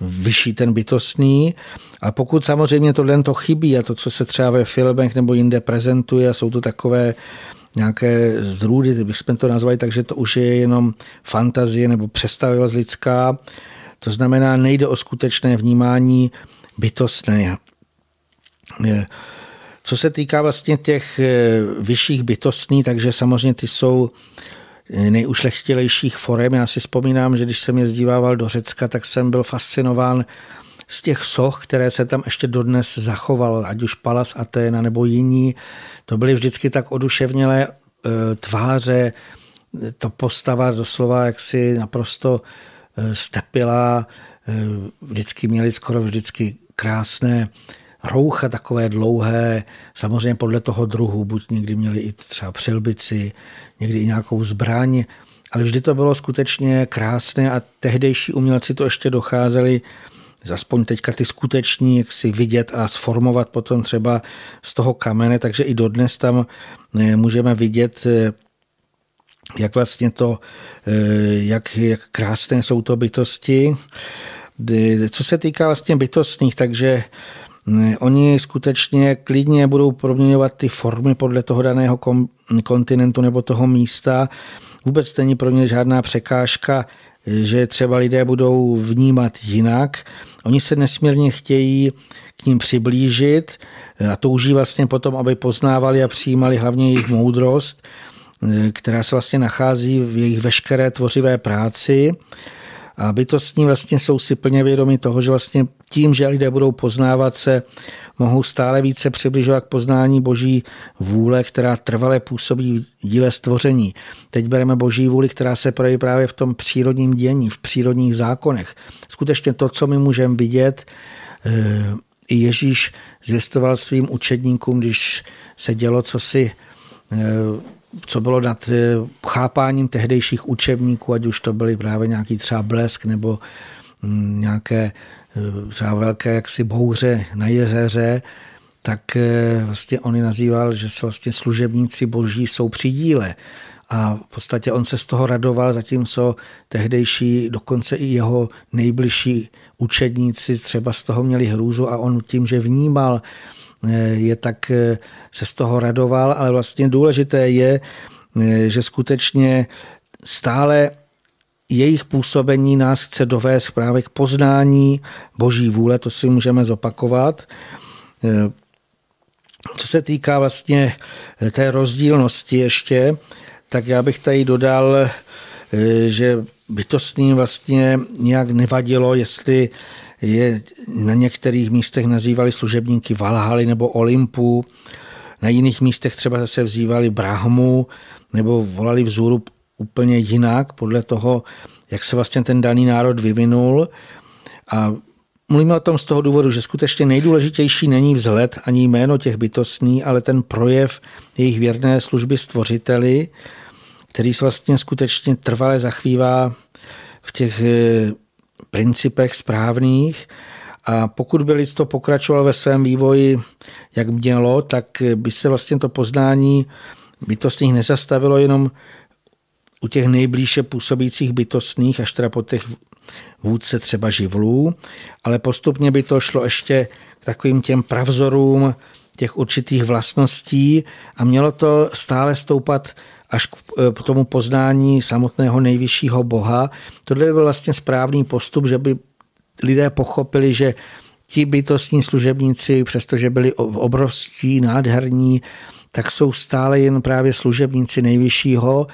vyšší ten bytostný. A pokud samozřejmě tohle to chybí a to, co se třeba ve filmech nebo jinde prezentuje, a jsou to takové nějaké zrůdy, bychom to nazvali, takže to už je jenom fantazie nebo představivost lidská. To znamená, nejde o skutečné vnímání bytostné. Co se týká vlastně těch eh, vyšších bytostní, takže samozřejmě ty jsou nejušlechtilejších forem. Já si vzpomínám, že když jsem jezdívával do Řecka, tak jsem byl fascinován z těch soch, které se tam ještě dodnes zachoval, ať už Palas Aténa nebo jiní. To byly vždycky tak oduševnělé eh, tváře, to postava doslova jaksi naprosto stepila, vždycky měli skoro vždycky krásné roucha takové dlouhé, samozřejmě podle toho druhu, buď někdy měli i třeba přilbici, někdy i nějakou zbraň, ale vždy to bylo skutečně krásné a tehdejší umělci to ještě docházeli aspoň teďka ty skuteční, jak si vidět a sformovat potom třeba z toho kamene, takže i dodnes tam eh, můžeme vidět, eh, jak vlastně to, eh, jak, jak krásné jsou to bytosti. Co se týká vlastně bytostných, takže Oni skutečně klidně budou proměňovat ty formy podle toho daného kontinentu nebo toho místa. Vůbec není pro ně žádná překážka, že třeba lidé budou vnímat jinak. Oni se nesmírně chtějí k ním přiblížit a touží vlastně potom, aby poznávali a přijímali hlavně jejich moudrost, která se vlastně nachází v jejich veškeré tvořivé práci. A bytostní vlastně jsou si plně vědomi toho, že vlastně tím, že lidé budou poznávat se, mohou stále více přibližovat k poznání boží vůle, která trvale působí v díle stvoření. Teď bereme boží vůli, která se projeví právě v tom přírodním dění, v přírodních zákonech. Skutečně to, co my můžeme vidět, eh, Ježíš zvěstoval svým učedníkům, když se dělo, co si eh, co bylo nad eh, chápáním tehdejších učebníků, ať už to byly právě nějaký třeba blesk nebo mm, nějaké eh, třeba velké jaksi bouře na jezeře, tak eh, vlastně on nazýval, že se vlastně služebníci boží jsou při díle. A v podstatě on se z toho radoval, zatímco tehdejší, dokonce i jeho nejbližší učedníci třeba z toho měli hrůzu a on tím, že vnímal je tak eh, se z toho radoval, ale vlastně důležité je, eh, že skutečně stále jejich působení nás chce dovést právě k poznání boží vůle, to si můžeme zopakovat. Eh, co se týká vlastně té rozdílnosti ještě, tak já bych tady dodal, že bytostným vlastně nějak nevadilo, jestli je na některých místech nazývali služebníky Valhaly nebo Olympu, na jiných místech třeba zase vzývali Brahmu nebo volali vzůru úplně jinak podle toho, jak se vlastně ten daný národ vyvinul. A mluvíme o tom z toho důvodu, že skutečně nejdůležitější není vzhled ani jméno těch bytostní, ale ten projev jejich věrné služby stvořiteli, který se vlastně skutečně trvale zachvívá v těch eh, principech správných. A pokud by lidstvo pokračovalo ve svém vývoji, jak mělo, tak by se vlastně to poznání bytostných nezastavilo jenom u těch nejblíže působících bytostných, až teda po těch vůdce třeba živlů, ale postupně by to šlo ještě k takovým těm pravzorům těch určitých vlastností a mělo to stále stoupat až k e, tomu poznání samotného nejvyššího Boha. Tohle byl vlastně správný postup, že by lidé pochopili, že ti bytostní služebníci, přestože byli obrovský, nádherní, tak jsou stále jen právě služebníci nejvyššího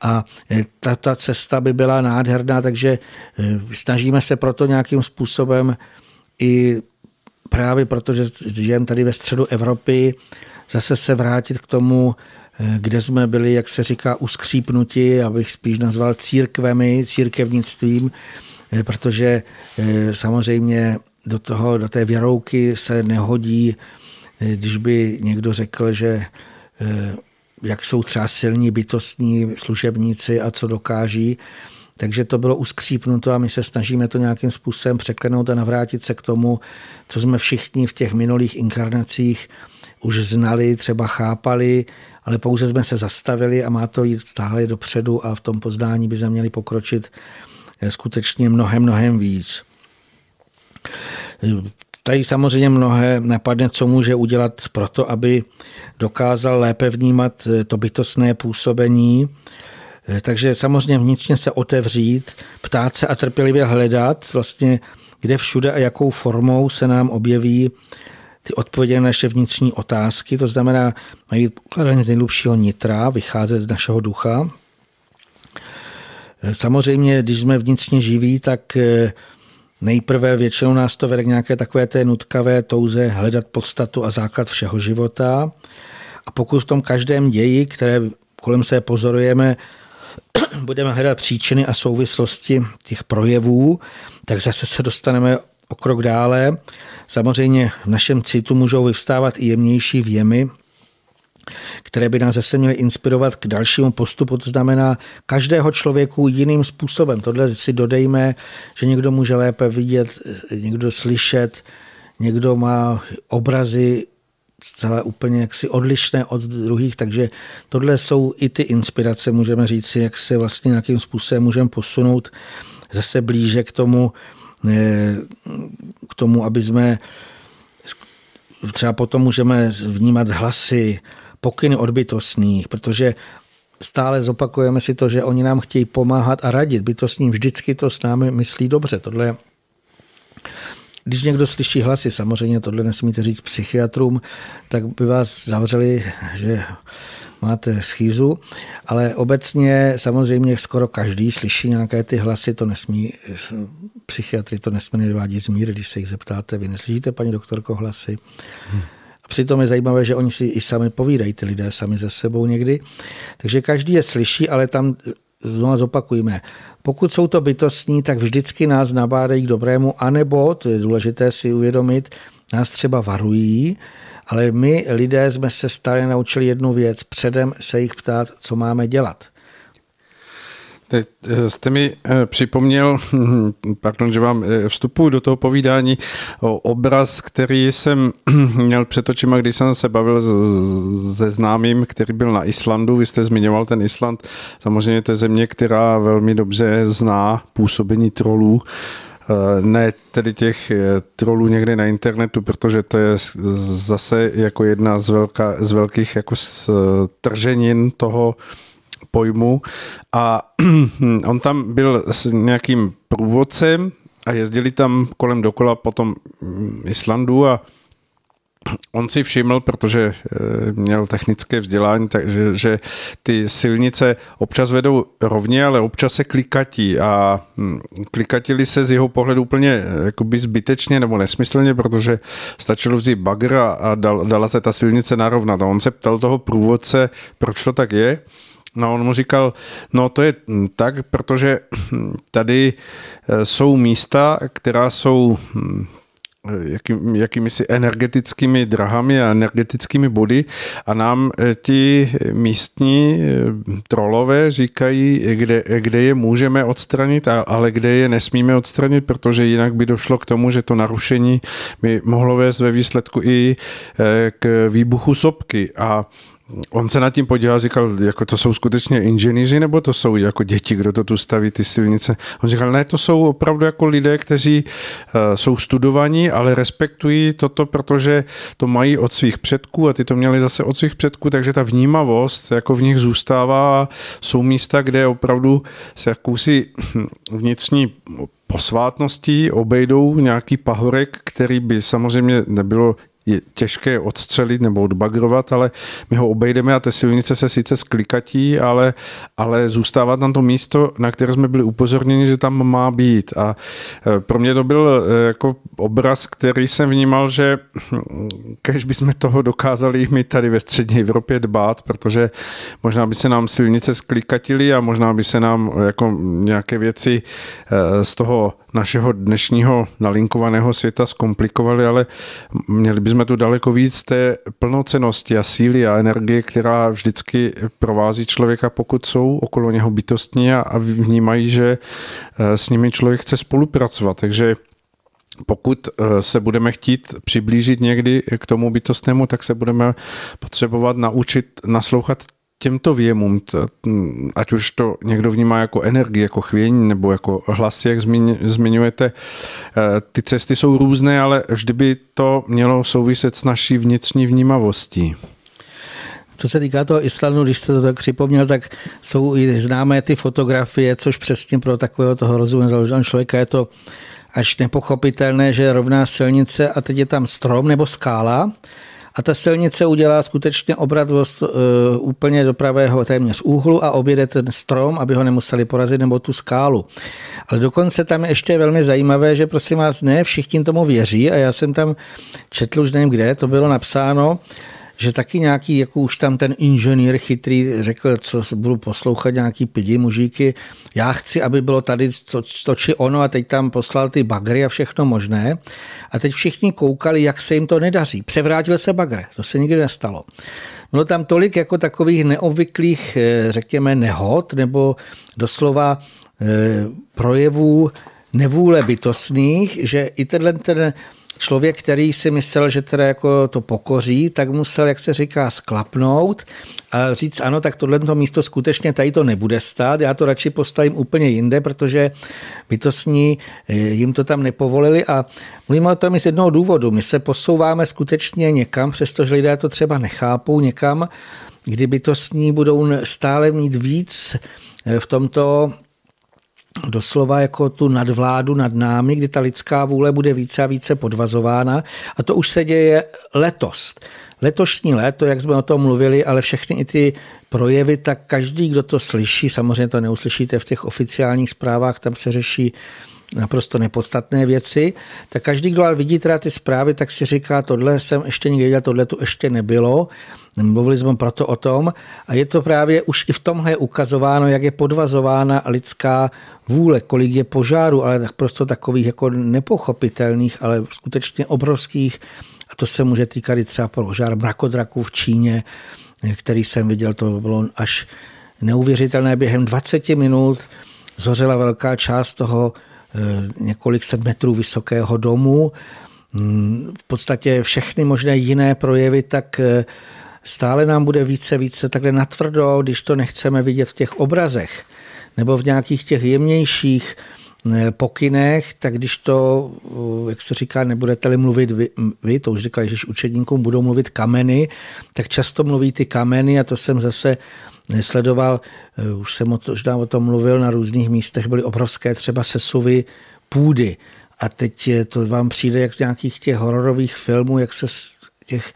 a e, ta, ta cesta by byla nádherná, takže e, snažíme se proto nějakým způsobem i právě protože žijeme tady ve středu Evropy, zase se vrátit k tomu kde jsme byli, jak se říká, uskřípnuti, abych spíš nazval církvemi, církevnictvím, eh, protože eh, samozřejmě do, toho, do té věrouky se nehodí, eh, když by někdo řekl, že jak jsou třeba silní bytostní služebníci a co dokáží, takže to bylo uskřípnuto a my se snažíme to nějakým způsobem překlenout a navrátit se k tomu, co jsme všichni v těch minulých inkarnacích už znali, třeba chápali ale pouze jsme se zastavili a má to jít stále dopředu a v tom poznání by se měli pokročit eh, skutečně mnohem, mnohem víc. Tady samozřejmě mnohé napadne, co může udělat pro to, aby dokázal lépe vnímat eh, to bytostné působení. Eh, takže samozřejmě vnitřně se otevřít, ptát se a trpělivě hledat, vlastně kde všude a jakou formou se nám objeví ty odpovědi na naše vnitřní otázky, to znamená, mají být z nejhlubšího nitra, vycházet z našeho ducha. Samozřejmě, když jsme vnitřně živí, tak eh, nejprve většinou nás to vede k nějaké takové té nutkavé touze hledat podstatu a základ všeho života. A pokud v tom každém ději, které kolem se pozorujeme, *clears throat* budeme hledat příčiny a souvislosti těch projevů, tak zase se dostaneme o krok dále. Samozřejmě v našem citu můžou vyvstávat i jemnější věmy, které by nás zase měly inspirovat k dalšímu postupu, to znamená každého člověku jiným způsobem. Tohle si dodejme, že někdo může lépe vidět, někdo slyšet, někdo má obrazy zcela úplně jaksi odlišné od druhých, takže tohle jsou i ty inspirace, můžeme říct jak se vlastně nějakým způsobem můžeme posunout zase blíže k tomu k tomu, aby jsme třeba potom můžeme vnímat hlasy, pokyny od bytostných, protože stále zopakujeme si to, že oni nám chtějí pomáhat a radit. Bytostní vždycky to s námi myslí dobře. Tohle když někdo slyší hlasy, samozřejmě tohle nesmíte říct psychiatrům, tak by vás zavřeli, že máte schýzu, ale obecně samozřejmě skoro každý slyší nějaké ty hlasy, to nesmí, psychiatry to nesmí nevádí z míry, když se jich zeptáte, vy neslyšíte, paní doktorko, hlasy. A přitom je zajímavé, že oni si i sami povídají, ty lidé sami ze sebou někdy. Takže každý je slyší, ale tam znovu zopakujeme. Pokud jsou to bytostní, tak vždycky nás nabádají k dobrému, anebo, to je důležité si uvědomit, nás třeba varují, ale my lidé jsme se stále naučili jednu věc, předem se jich ptát, co máme dělat. Teď eh, jste mi eh, připomněl, pardon, že vám eh, vstupuji do toho povídání, obraz, který jsem *clears throat* měl před očima, když jsem se bavil se známým, který byl na Islandu. Vy jste zmiňoval ten Island. Samozřejmě to je země, která velmi dobře zná působení trolů ne tedy těch trolů někde na internetu, protože to je zase jako jedna z, velká, z velkých jako trženin toho pojmu. A *clears throat* on tam byl s nějakým průvodcem a jezdili tam kolem dokola po tom Islandu a On si všiml, protože eh, měl technické vzdělání, takže že ty silnice občas vedou rovně, ale občas se klikatí a hm, klikatili se z jeho pohledu úplně eh, jakoby zbytečně nebo nesmyslně, protože stačilo vzít bagr a dala se ta silnice narovnat. A on se ptal toho průvodce, proč to tak je No on mu říkal, no to je tak, protože tady eh, jsou místa, která jsou hm, jaký, jakými si energetickými drahami a energetickými body. A nám eh, ti místní eh, trolové říkají, kde, kde je můžeme odstranit, ale kde je nesmíme odstranit, protože jinak by došlo k tomu, že to narušení by mohlo vést ve výsledku i k výbuchu sopky. A On se nad tím podíval říkal, jako to jsou skutečně inženýři, nebo to jsou jako děti, kdo to tu staví, ty silnice. On říkal, ne, to jsou opravdu jako lidé, kteří uh, jsou studovaní, ale respektují toto, protože to mají od svých předků a ty to měli zase od svých předků, takže ta vnímavost jako v nich zůstává. Jsou místa, kde opravdu se jakousi *clears throat* vnitřní posvátností obejdou nějaký pahorek, který by samozřejmě nebylo je těžké odstřelit nebo odbagrovat, ale my ho obejdeme a ty silnice se sice sklikatí, ale, ale zůstává tam to místo, na které jsme byli upozorněni, že tam má být. A e, pro mě to byl e, jako obraz, který jsem vnímal, že kež bychom toho dokázali my tady ve střední Evropě dbát, protože možná by se nám silnice sklikatily a možná by se nám jako nějaké věci e, z toho našeho dnešního nalinkovaného světa zkomplikovaly, ale měli bychom tu daleko víc té plnocenosti a síly a energie, která vždycky provází člověka, pokud jsou okolo něho bytostní a, vnímají, že eh, s nimi člověk chce spolupracovat. Takže pokud eh, se budeme chtít přiblížit někdy k tomu bytostnému, tak se budeme potřebovat naučit naslouchat těmto věmům, ať už to někdo vnímá jako energii, jako chvění nebo jako hlasy, jak zmiňujete, eh, ty cesty jsou různé, ale vždy by to mělo souviset s naší vnitřní vnímavostí. Co se týká toho Islandu, když jste to tak připomněl, tak jsou i známé ty fotografie, což přesně pro takového toho rozumně založeného člověka je to až nepochopitelné, že je rovná silnice a teď je tam strom nebo skála a ta silnice udělá skutečně obrat uh, úplně do pravého téměř úhlu a objede ten strom, aby ho nemuseli porazit nebo tu skálu. Ale dokonce tam je ještě velmi zajímavé, že prosím vás, ne všichni tomu věří a já jsem tam četl už nevím kde, to bylo napsáno, že taky nějaký, jako už tam ten inženýr chytrý řekl, co budu poslouchat nějaký pidi mužíky, já chci, aby bylo tady to, to či ono a teď tam poslal ty bagry a všechno možné. A teď všichni koukali, jak se jim to nedaří. Převrátil se bagre, to se nikdy nestalo. Bylo tam tolik jako takových neobvyklých, eh, řekněme, nehod nebo doslova eh, projevů nevůle bytostných, že i tenhle ten člověk, který si myslel, že teda jako to pokoří, tak musel, jak se říká, sklapnout a říct, ano, tak tohle místo skutečně tady to nebude stát, já to radši postavím úplně jinde, protože bytostní eh, jim to tam nepovolili a mluvíme o tom i z jednoho důvodu. My se posouváme skutečně někam, přestože lidé to třeba nechápou, někam, kdy bytostní budou stále mít víc eh, v tomto doslova jako tu nadvládu nad námi, kdy ta lidská vůle bude více a více podvazována. A to už se děje letos. Letošní léto, jak jsme o tom mluvili, ale všechny i ty projevy, tak každý, kdo to slyší, samozřejmě to neuslyšíte v těch oficiálních zprávách, tam se řeší naprosto nepodstatné věci, tak každý, kdo ale vidí teda ty zprávy, tak si říká, tohle jsem ještě nikdy viděl, tohle tu ještě nebylo. Mluvili jsme proto o tom a je to právě už i v tomhle ukazováno, jak je podvazována lidská vůle, kolik je požáru, ale tak prostě takových jako nepochopitelných, ale skutečně obrovských a to se může týkat i třeba požár mrakodraků v Číně, který jsem viděl, to bylo až neuvěřitelné. Během 20 minut zhořela velká část toho Eh, několik set metrů vysokého domu, mm, v podstatě všechny možné jiné projevy, tak eh, stále nám bude více, více takhle natvrdo, když to nechceme vidět v těch obrazech nebo v nějakých těch jemnějších eh, pokynech, tak když to, jak se říká, nebudete-li mluvit vy, vy to už říkali, že učedníkům budou mluvit kameny, tak často mluví ty kameny a to jsem zase nesledoval, eh, už jsem možná o tom mluvil, na různých místech byly obrovské třeba sesuvy půdy. A teď to vám přijde jak z nějakých těch hororových filmů, jak se z těch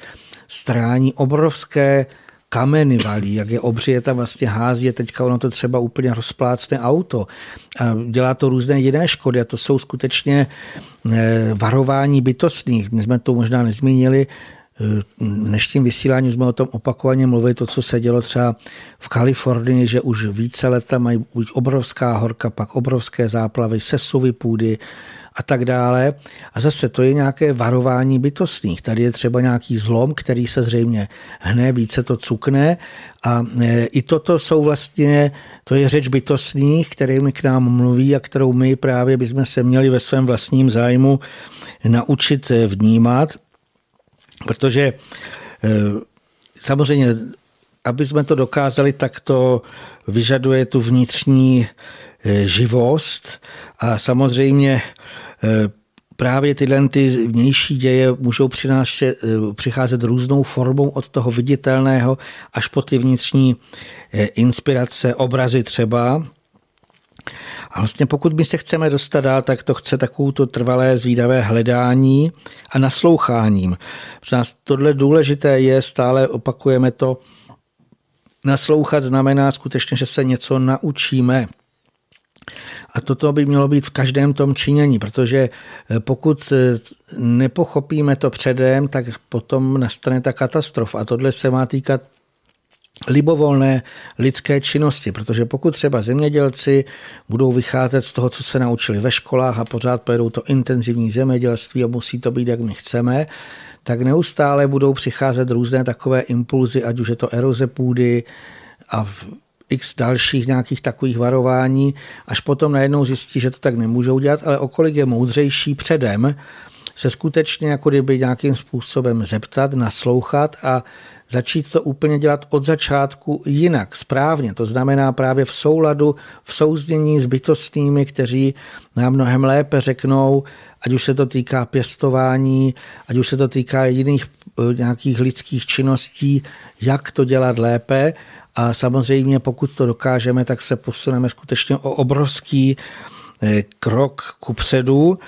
strání obrovské kameny valí, jak je obří, je tam vlastně hází, teďka ono to třeba úplně rozplácne auto a dělá to různé jiné škody a to jsou skutečně eh, varování bytostných. My jsme to možná nezmínili, v dnešním vysílání jsme o tom opakovaně mluvili, to, co se dělo třeba v Kalifornii, že už více leta mají buď obrovská horka, pak obrovské záplavy, sesuvy půdy a tak dále. A zase to je nějaké varování bytostných. Tady je třeba nějaký zlom, který se zřejmě hne, více to cukne a e, i toto jsou vlastně, to je řeč bytostných, kterými k nám mluví a kterou my právě bychom se měli ve svém vlastním zájmu naučit vnímat Protože eh, samozřejmě, aby jsme to dokázali, tak to vyžaduje tu vnitřní živost a samozřejmě právě tyhle ty vnější děje můžou přinášet, přicházet různou formou od toho viditelného až po ty vnitřní inspirace, obrazy třeba, a vlastně pokud my se chceme dostat dál, tak to chce takovou to trvalé zvídavé hledání a nasloucháním. Pro nás tohle důležité je, stále opakujeme to, naslouchat znamená skutečně, že se něco naučíme. A toto by mělo být v každém tom činění, protože eh, pokud eh, nepochopíme to předem, tak potom nastane ta katastrofa. A tohle se má týkat libovolné lidské činnosti, protože pokud třeba zemědělci budou vycházet z toho, co se naučili ve školách a pořád pojedou to intenzivní zemědělství a musí to být, jak my chceme, tak neustále budou přicházet různé takové impulzy, ať už je to eroze půdy a x dalších nějakých takových varování, až potom najednou zjistí, že to tak nemůžou dělat, ale okolik je moudřejší předem se skutečně jako kdyby nějakým způsobem zeptat, naslouchat a začít to úplně dělat od začátku jinak, správně. To znamená právě v souladu, v souznění s bytostnými, kteří nám mnohem lépe řeknou, ať už se to týká pěstování, ať už se to týká jiných eh, nějakých lidských činností, jak to dělat lépe. A samozřejmě, pokud to dokážeme, tak se posuneme skutečně o obrovský eh, krok ku předu.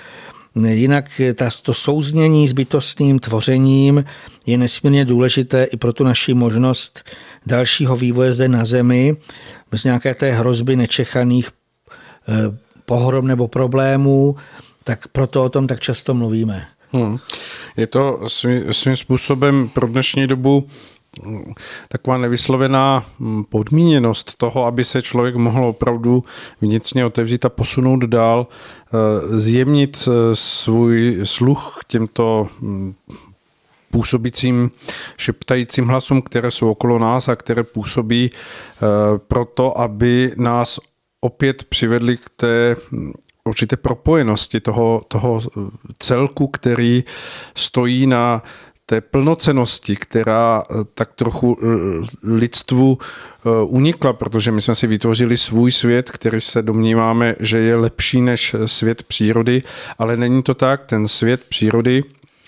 Jinak to souznění s bytostným tvořením je nesmírně důležité i pro tu naši možnost dalšího vývoje zde na Zemi, bez nějaké té hrozby nečekaných eh, pohrom nebo problémů, tak proto o tom tak často mluvíme. Hmm. Je to svým, svým způsobem pro dnešní dobu taková nevyslovená hm, podmíněnost toho, aby se člověk mohl opravdu vnitřně otevřít a posunout dál, eh, zjemnit eh, svůj sluch těmto hm, působícím šeptajícím hlasům, které jsou okolo nás a které působí eh, proto, aby nás opět přivedli k té hm, určité propojenosti toho, toho celku, který stojí na té plnocenosti, která eh, tak trochu eh, lidstvu eh, unikla, protože my jsme si vytvořili svůj svět, který se domníváme, že je lepší než svět přírody, ale není to tak. Ten svět přírody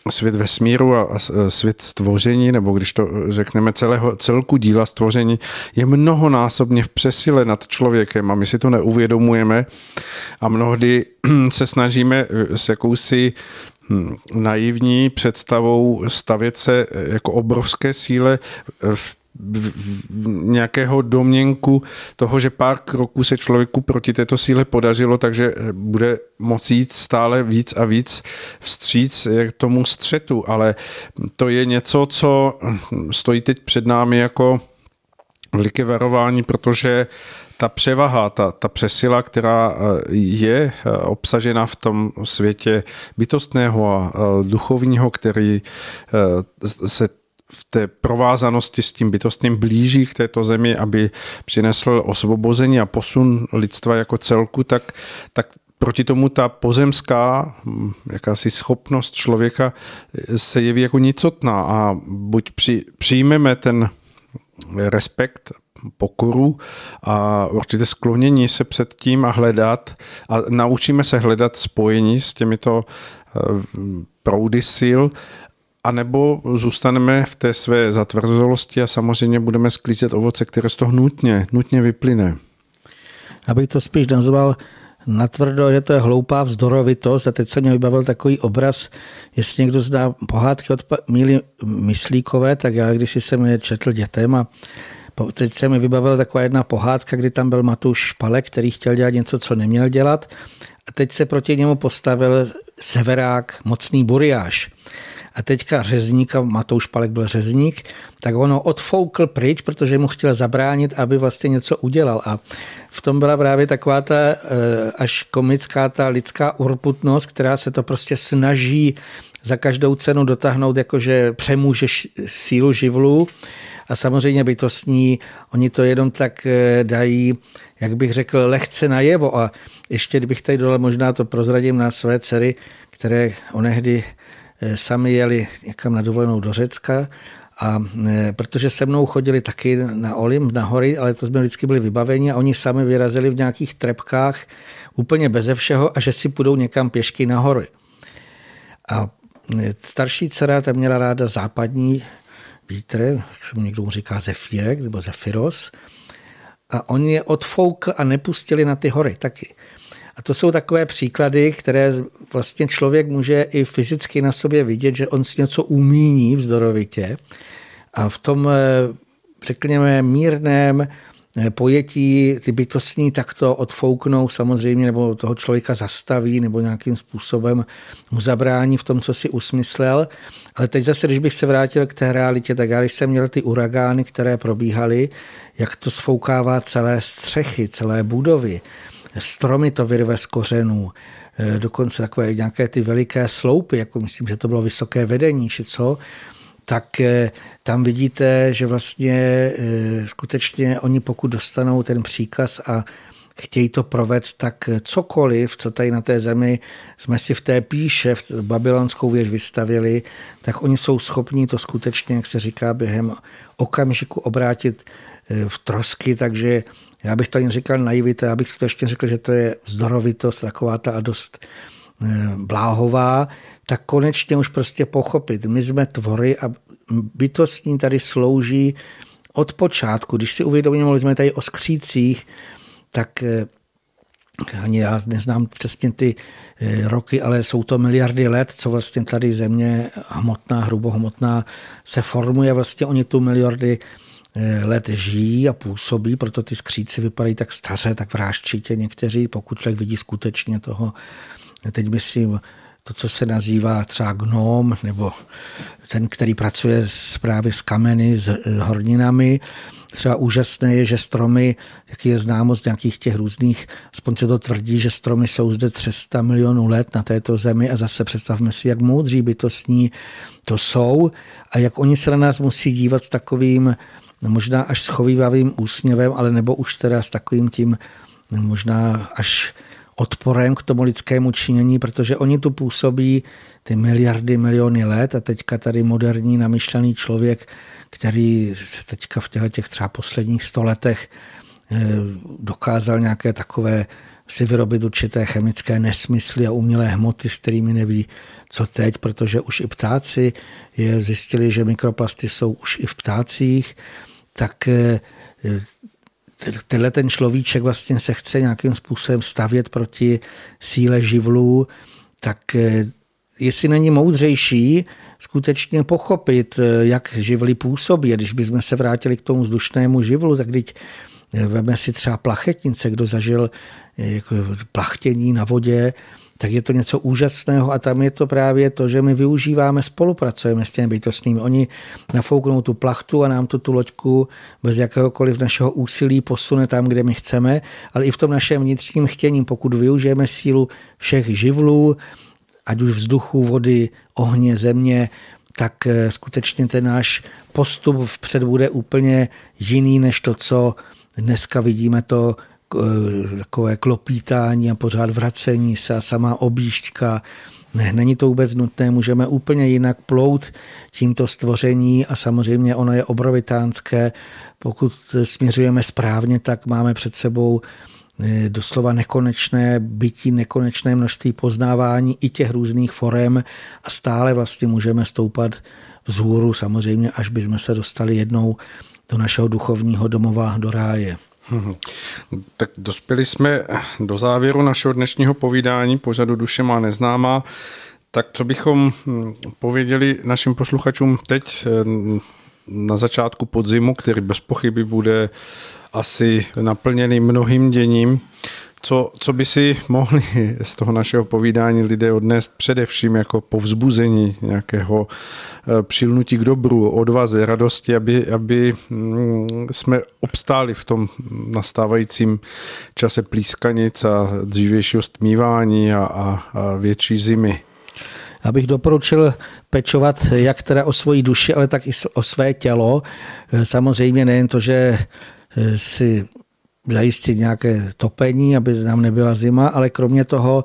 svět vesmíru a svět stvoření, nebo když to řekneme celého celku díla stvoření, je mnohonásobně v přesile nad člověkem a my si to neuvědomujeme a mnohdy *clears throat* se snažíme s jakousi naivní představou stavět se jako obrovské síle v v, nějakého domněnku toho, že pár kroků se člověku proti této síle podařilo, takže bude moci jít stále víc a víc vstříc k tomu střetu, ale to je něco, co stojí teď před námi jako veliké varování, protože ta převaha, ta, ta přesila, která je obsažena v tom světě bytostného a duchovního, který se v té provázanosti s tím bytostným blíží k této zemi, aby přinesl osvobození a posun lidstva jako celku, tak, tak proti tomu ta pozemská hm, jakási schopnost člověka se jeví jako nicotná. A buď při, přijmeme ten respekt, pokoru a určité sklonění se před tím a hledat a naučíme se hledat spojení s těmito eh, proudy sil a nebo zůstaneme v té své zatvrzolosti a samozřejmě budeme sklízet ovoce, které z toho nutně, nutně vyplyne. Abych to spíš nazval natvrdo, že to je hloupá vzdorovitost a teď se mě vybavil takový obraz, jestli někdo zná pohádky od Míly Myslíkové, tak já když jsem je četl dětem a teď se mi vybavila taková jedna pohádka, kdy tam byl Matuš Špalek, který chtěl dělat něco, co neměl dělat a teď se proti němu postavil severák, mocný buriáš a teďka řezník, a Matouš Palek byl řezník, tak ono odfoukl pryč, protože mu chtěl zabránit, aby vlastně něco udělal. A v tom byla právě taková ta eh, až komická ta lidská urputnost, která se to prostě snaží za každou cenu dotáhnout, jakože přemůže sílu živlu. A samozřejmě bytostní, oni to jenom tak eh, dají, jak bych řekl, lehce najevo. A ještě kdybych tady dole možná to prozradím na své dcery, které onehdy Eh, sami jeli někam na dovolenou do Řecka a eh, protože se mnou chodili taky na Olim, na hory, ale to jsme vždycky byli vybaveni a oni sami vyrazili v nějakých trepkách úplně beze všeho a že si půjdou někam pěšky na hory. A starší dcera ta měla ráda západní vítr, jak se mu někdo říká zefírek nebo zefiros, a oni je odfoukl a nepustili na ty hory taky. A to jsou takové příklady, které vlastně člověk může i fyzicky na sobě vidět, že on si něco umíní vzdorovitě a v tom, eh, řekněme, mírném pojetí ty bytostní takto odfouknou samozřejmě, nebo toho člověka zastaví, nebo nějakým způsobem mu zabrání v tom, co si usmyslel. Ale teď zase, když bych se vrátil k té realitě, tak já když jsem měl ty uragány, které probíhaly, jak to sfoukává celé střechy, celé budovy, stromy to vyrve z kořenů, eh, dokonce takové nějaké ty veliké sloupy, jako myslím, že to bylo vysoké vedení, či co, tak eh, tam vidíte, že vlastně eh, skutečně oni pokud dostanou ten příkaz a chtějí to provést, tak cokoliv, co tady na té zemi jsme si v té píše, v babylonskou věž vystavili, tak oni jsou schopni to skutečně, jak se říká, během okamžiku obrátit v trosky, takže já bych to ani říkal naivita, já bych skutečně řekl, že to je vzdorovitost, taková ta a dost eh, bláhová, tak konečně už prostě pochopit. My jsme tvory a bytostní tady slouží od počátku. Když si uvědomíme, mluvili jsme tady o skřících, tak eh, ani já neznám přesně ty eh, roky, ale jsou to miliardy let, co vlastně tady země hmotná, hrubohmotná se formuje. Vlastně oni tu miliardy Eh, let žijí a působí, proto ty skříci vypadají tak staře, tak vrážčitě někteří, pokud člověk vidí skutečně toho, teď myslím, to, co se nazývá třeba gnom, nebo ten, který pracuje s, právě s kameny, s eh, horninami. Třeba úžasné je, že stromy, jak je známo z nějakých těch různých, aspoň se to tvrdí, že stromy jsou zde 300 milionů let na této zemi a zase představme si, jak moudří bytostní to jsou a jak oni se na nás musí dívat s takovým no možná až schovývavým úsměvem, ale nebo už teda s takovým tím možná až odporem k tomu lidskému činění, protože oni tu působí ty miliardy, miliony let a teďka tady moderní namyšlený člověk, který se teďka v těchto těch třeba posledních stoletech eh, dokázal nějaké takové si vyrobit určité chemické nesmysly a umělé hmoty, s kterými neví, co teď, protože už i ptáci je zjistili, že mikroplasty jsou už i v ptácích, tak eh, tenhle ten človíček vlastně se chce nějakým způsobem stavět proti síle živlů, tak eh, jestli není moudřejší skutečně pochopit, eh, jak živly působí. Když bychom se vrátili k tomu vzdušnému živlu, tak teď veme si třeba plachetnice, kdo zažil jako plachtění na vodě, tak je to něco úžasného a tam je to právě to, že my využíváme, spolupracujeme s těmi bytostnými. Oni nafouknou tu plachtu a nám tu, tu loďku bez jakéhokoliv našeho úsilí posune tam, kde my chceme, ale i v tom našem vnitřním chtění, pokud využijeme sílu všech živlů, ať už vzduchu, vody, ohně, země, tak eh, skutečně ten náš postup vpřed bude úplně jiný než to, co dneska vidíme to takové klopítání a pořád vracení se a samá objížďka. Ne, není to vůbec nutné, můžeme úplně jinak plout tímto stvoření a samozřejmě ono je obrovitánské. Pokud směřujeme správně, tak máme před sebou eh, doslova nekonečné bytí, nekonečné množství poznávání i těch různých forem a stále vlastně můžeme stoupat vzhůru samozřejmě, až bychom se dostali jednou do našeho duchovního domova, do ráje. Tak dospěli jsme do závěru našeho dnešního povídání pořadu Duše má neznámá. Tak co bychom hm, pověděli našim posluchačům teď hm, na začátku podzimu, který bez pochyby bude asi naplněný mnohým děním, co, co by si *laughs* mohli z toho našeho povídání lidé odnést především jako povzbuzení nějakého eh, přilnutí k dobru, odvaze, radosti, aby, aby mm, jsme obstáli v tom nastávajícím čase plískanic a dřívějšího stmívání a, a, a větší zimy? Abych doporučil pečovat jak teda o svoji duši, ale tak i o své tělo. Eh, samozřejmě nejen to, že eh, si zajistit nějaké topení, aby nám nebyla zima, ale kromě toho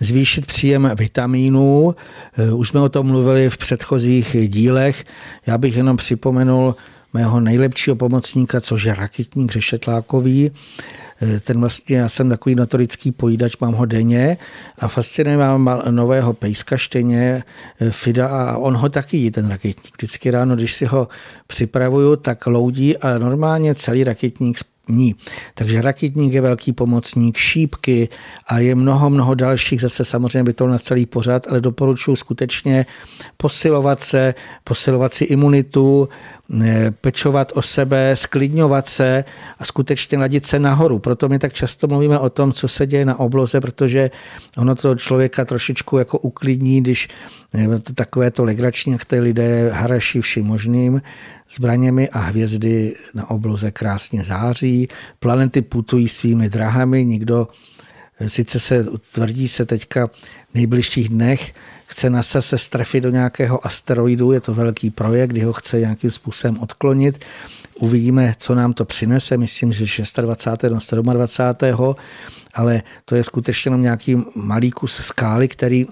zvýšit příjem vitamínů. Eh, už jsme o tom mluvili v předchozích dílech. Já bych jenom připomenul mého nejlepšího pomocníka, což je rakitník řešetlákový. Eh, ten vlastně, já jsem takový notorický pojídač, mám ho denně a fascinuje mám nového pejska štěně eh, Fida a on ho taky jí, ten raketník. Vždycky ráno, když si ho připravuju, tak loudí a normálně celý raketník ní. Takže rakitník je velký pomocník, šípky a je mnoho, mnoho dalších, zase samozřejmě by to na celý pořad, ale doporučuji skutečně posilovat se, posilovat si imunitu, pečovat o sebe, sklidňovat se a skutečně ladit se nahoru. Proto my tak často mluvíme o tom, co se děje na obloze, protože ono to člověka trošičku jako uklidní, když to takové to legrační, jak ty lidé haraší vším možným zbraněmi a hvězdy na obloze krásně září. Planety putují svými drahami, nikdo sice se tvrdí se teďka v nejbližších dnech, chce NASA se strefit do nějakého asteroidu, je to velký projekt, kdy ho chce nějakým způsobem odklonit. Uvidíme, co nám to přinese, myslím, že 26. do 27. ale to je skutečně jenom nějaký malý kus skály, který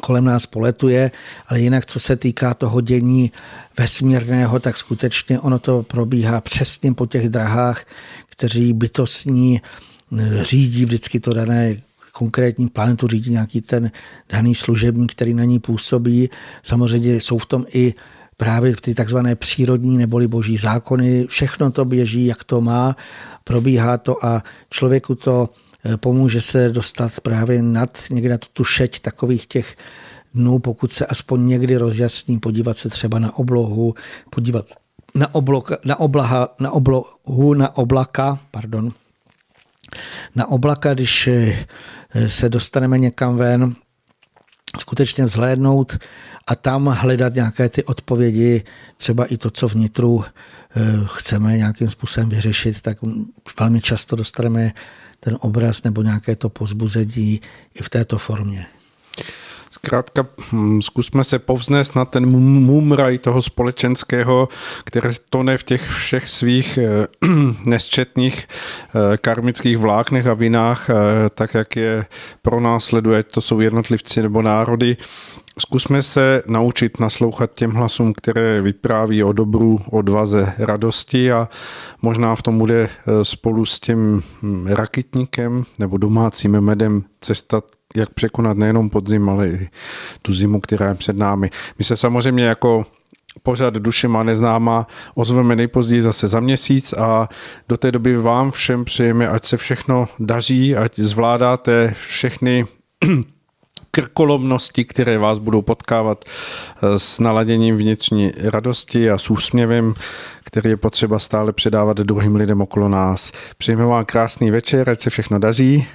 kolem nás poletuje, ale jinak, co se týká toho dění vesmírného, tak skutečně ono to probíhá přesně po těch drahách, kteří bytostní eh, řídí vždycky to dané konkrétní planetu řídí nějaký ten daný služebník, který na ní působí. Samozřejmě jsou v tom i právě ty takzvané přírodní neboli boží zákony. Všechno to běží, jak to má, probíhá to a člověku to eh, pomůže se dostat právě nad někde na tu šeť takových těch dnů, pokud se aspoň někdy rozjasní, podívat se třeba na oblohu, podívat na, obloka, na, oblaha, na oblohu, na oblaka, pardon, na oblaka, když eh, se dostaneme někam ven, skutečně vzhlédnout a tam hledat nějaké ty odpovědi, třeba i to, co vnitru eh, chceme nějakým způsobem vyřešit, tak velmi často dostaneme ten obraz nebo nějaké to pozbuzení i v této formě. Zkrátka hm, zkusme se povznést na ten mumraj toho společenského, které tone v těch všech svých eh, *clears throat* nesčetných eh, karmických vláknech a vinách, eh, tak jak je pro nás sleduje, to jsou jednotlivci nebo národy. Zkusme se naučit naslouchat těm hlasům, které vypráví o dobru, odvaze, radosti a možná v tom bude spolu s tím hm, rakitníkem nebo domácím medem cesta jak překonat nejenom podzim, ale i tu zimu, která je před námi. My se samozřejmě jako pořád duše má neznáma ozveme nejpozději zase za měsíc a do té doby vám všem přejeme, ať se všechno daří, ať zvládáte všechny *clears throat* krkolomnosti, které vás budou potkávat eh, s naladěním vnitřní radosti a s úsměvem, který je potřeba stále předávat druhým lidem okolo nás. Přejeme vám krásný večer, ať se všechno daří.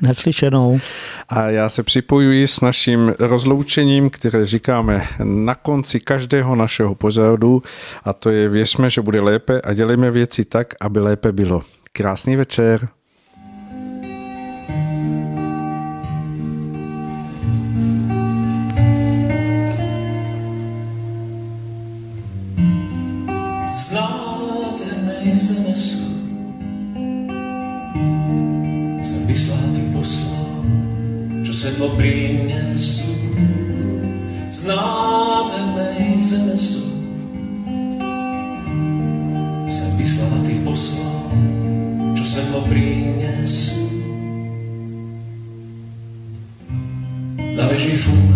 Neslyšenou. A já se připojuji s naším rozloučením, které říkáme na konci každého našeho pořadu a to je věřme, že bude lépe a dělejme věci tak, aby lépe bylo. Krásný večer. Svetlo prinesú. Z nádhernej zeme sú. Sem vyslala tých poslov, čo svetlo prinesú. Na veži fúk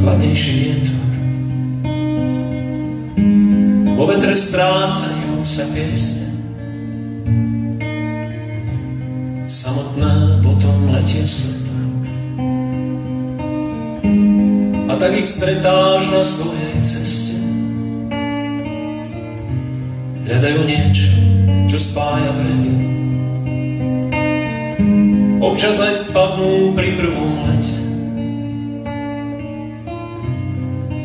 chladnejší vietor. Vo vetre strácajú sa piesne. Samotné potom letie srdce. A tak ich stretáš na svojej ceste. Hľadajú niečo, čo spája brehy. Občas aj spadnú pri prvom lete.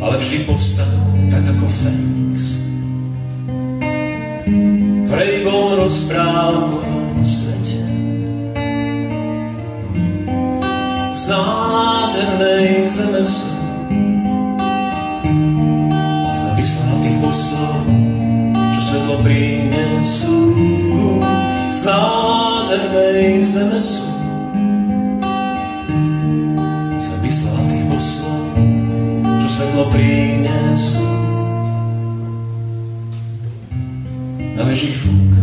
Ale vždy povstanú tak ako Fénix. V rejvom rozprávkovom svete. Z nádhernej zeme poslov, čo svetlo prinesú. Z nádhernej zeme sú. Sem vyslala tých poslov, čo svetlo prinesú. Na veži fúk,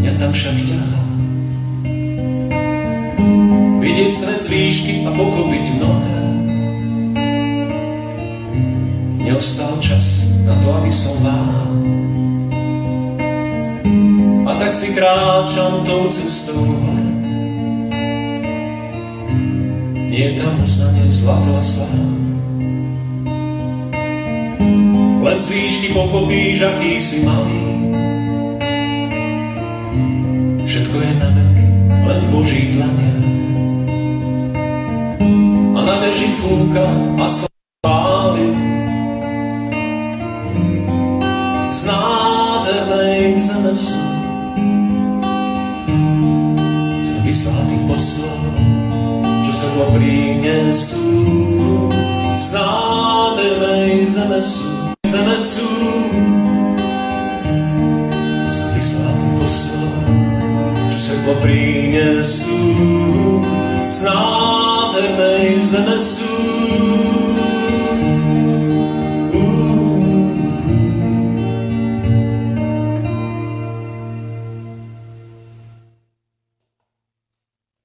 mňa tam však ťahá. Vidieť svet z výšky a pochopiť mnohé. Neostal čas na to, aby som váhal. A tak si kráčam tou cestou. Nie je tam uznanie zlato a sláva. Len z výšky pochopíš, aký si malý. Všetko je na veky, len v Božích dlaniach. A na veži fúka a sa prinesú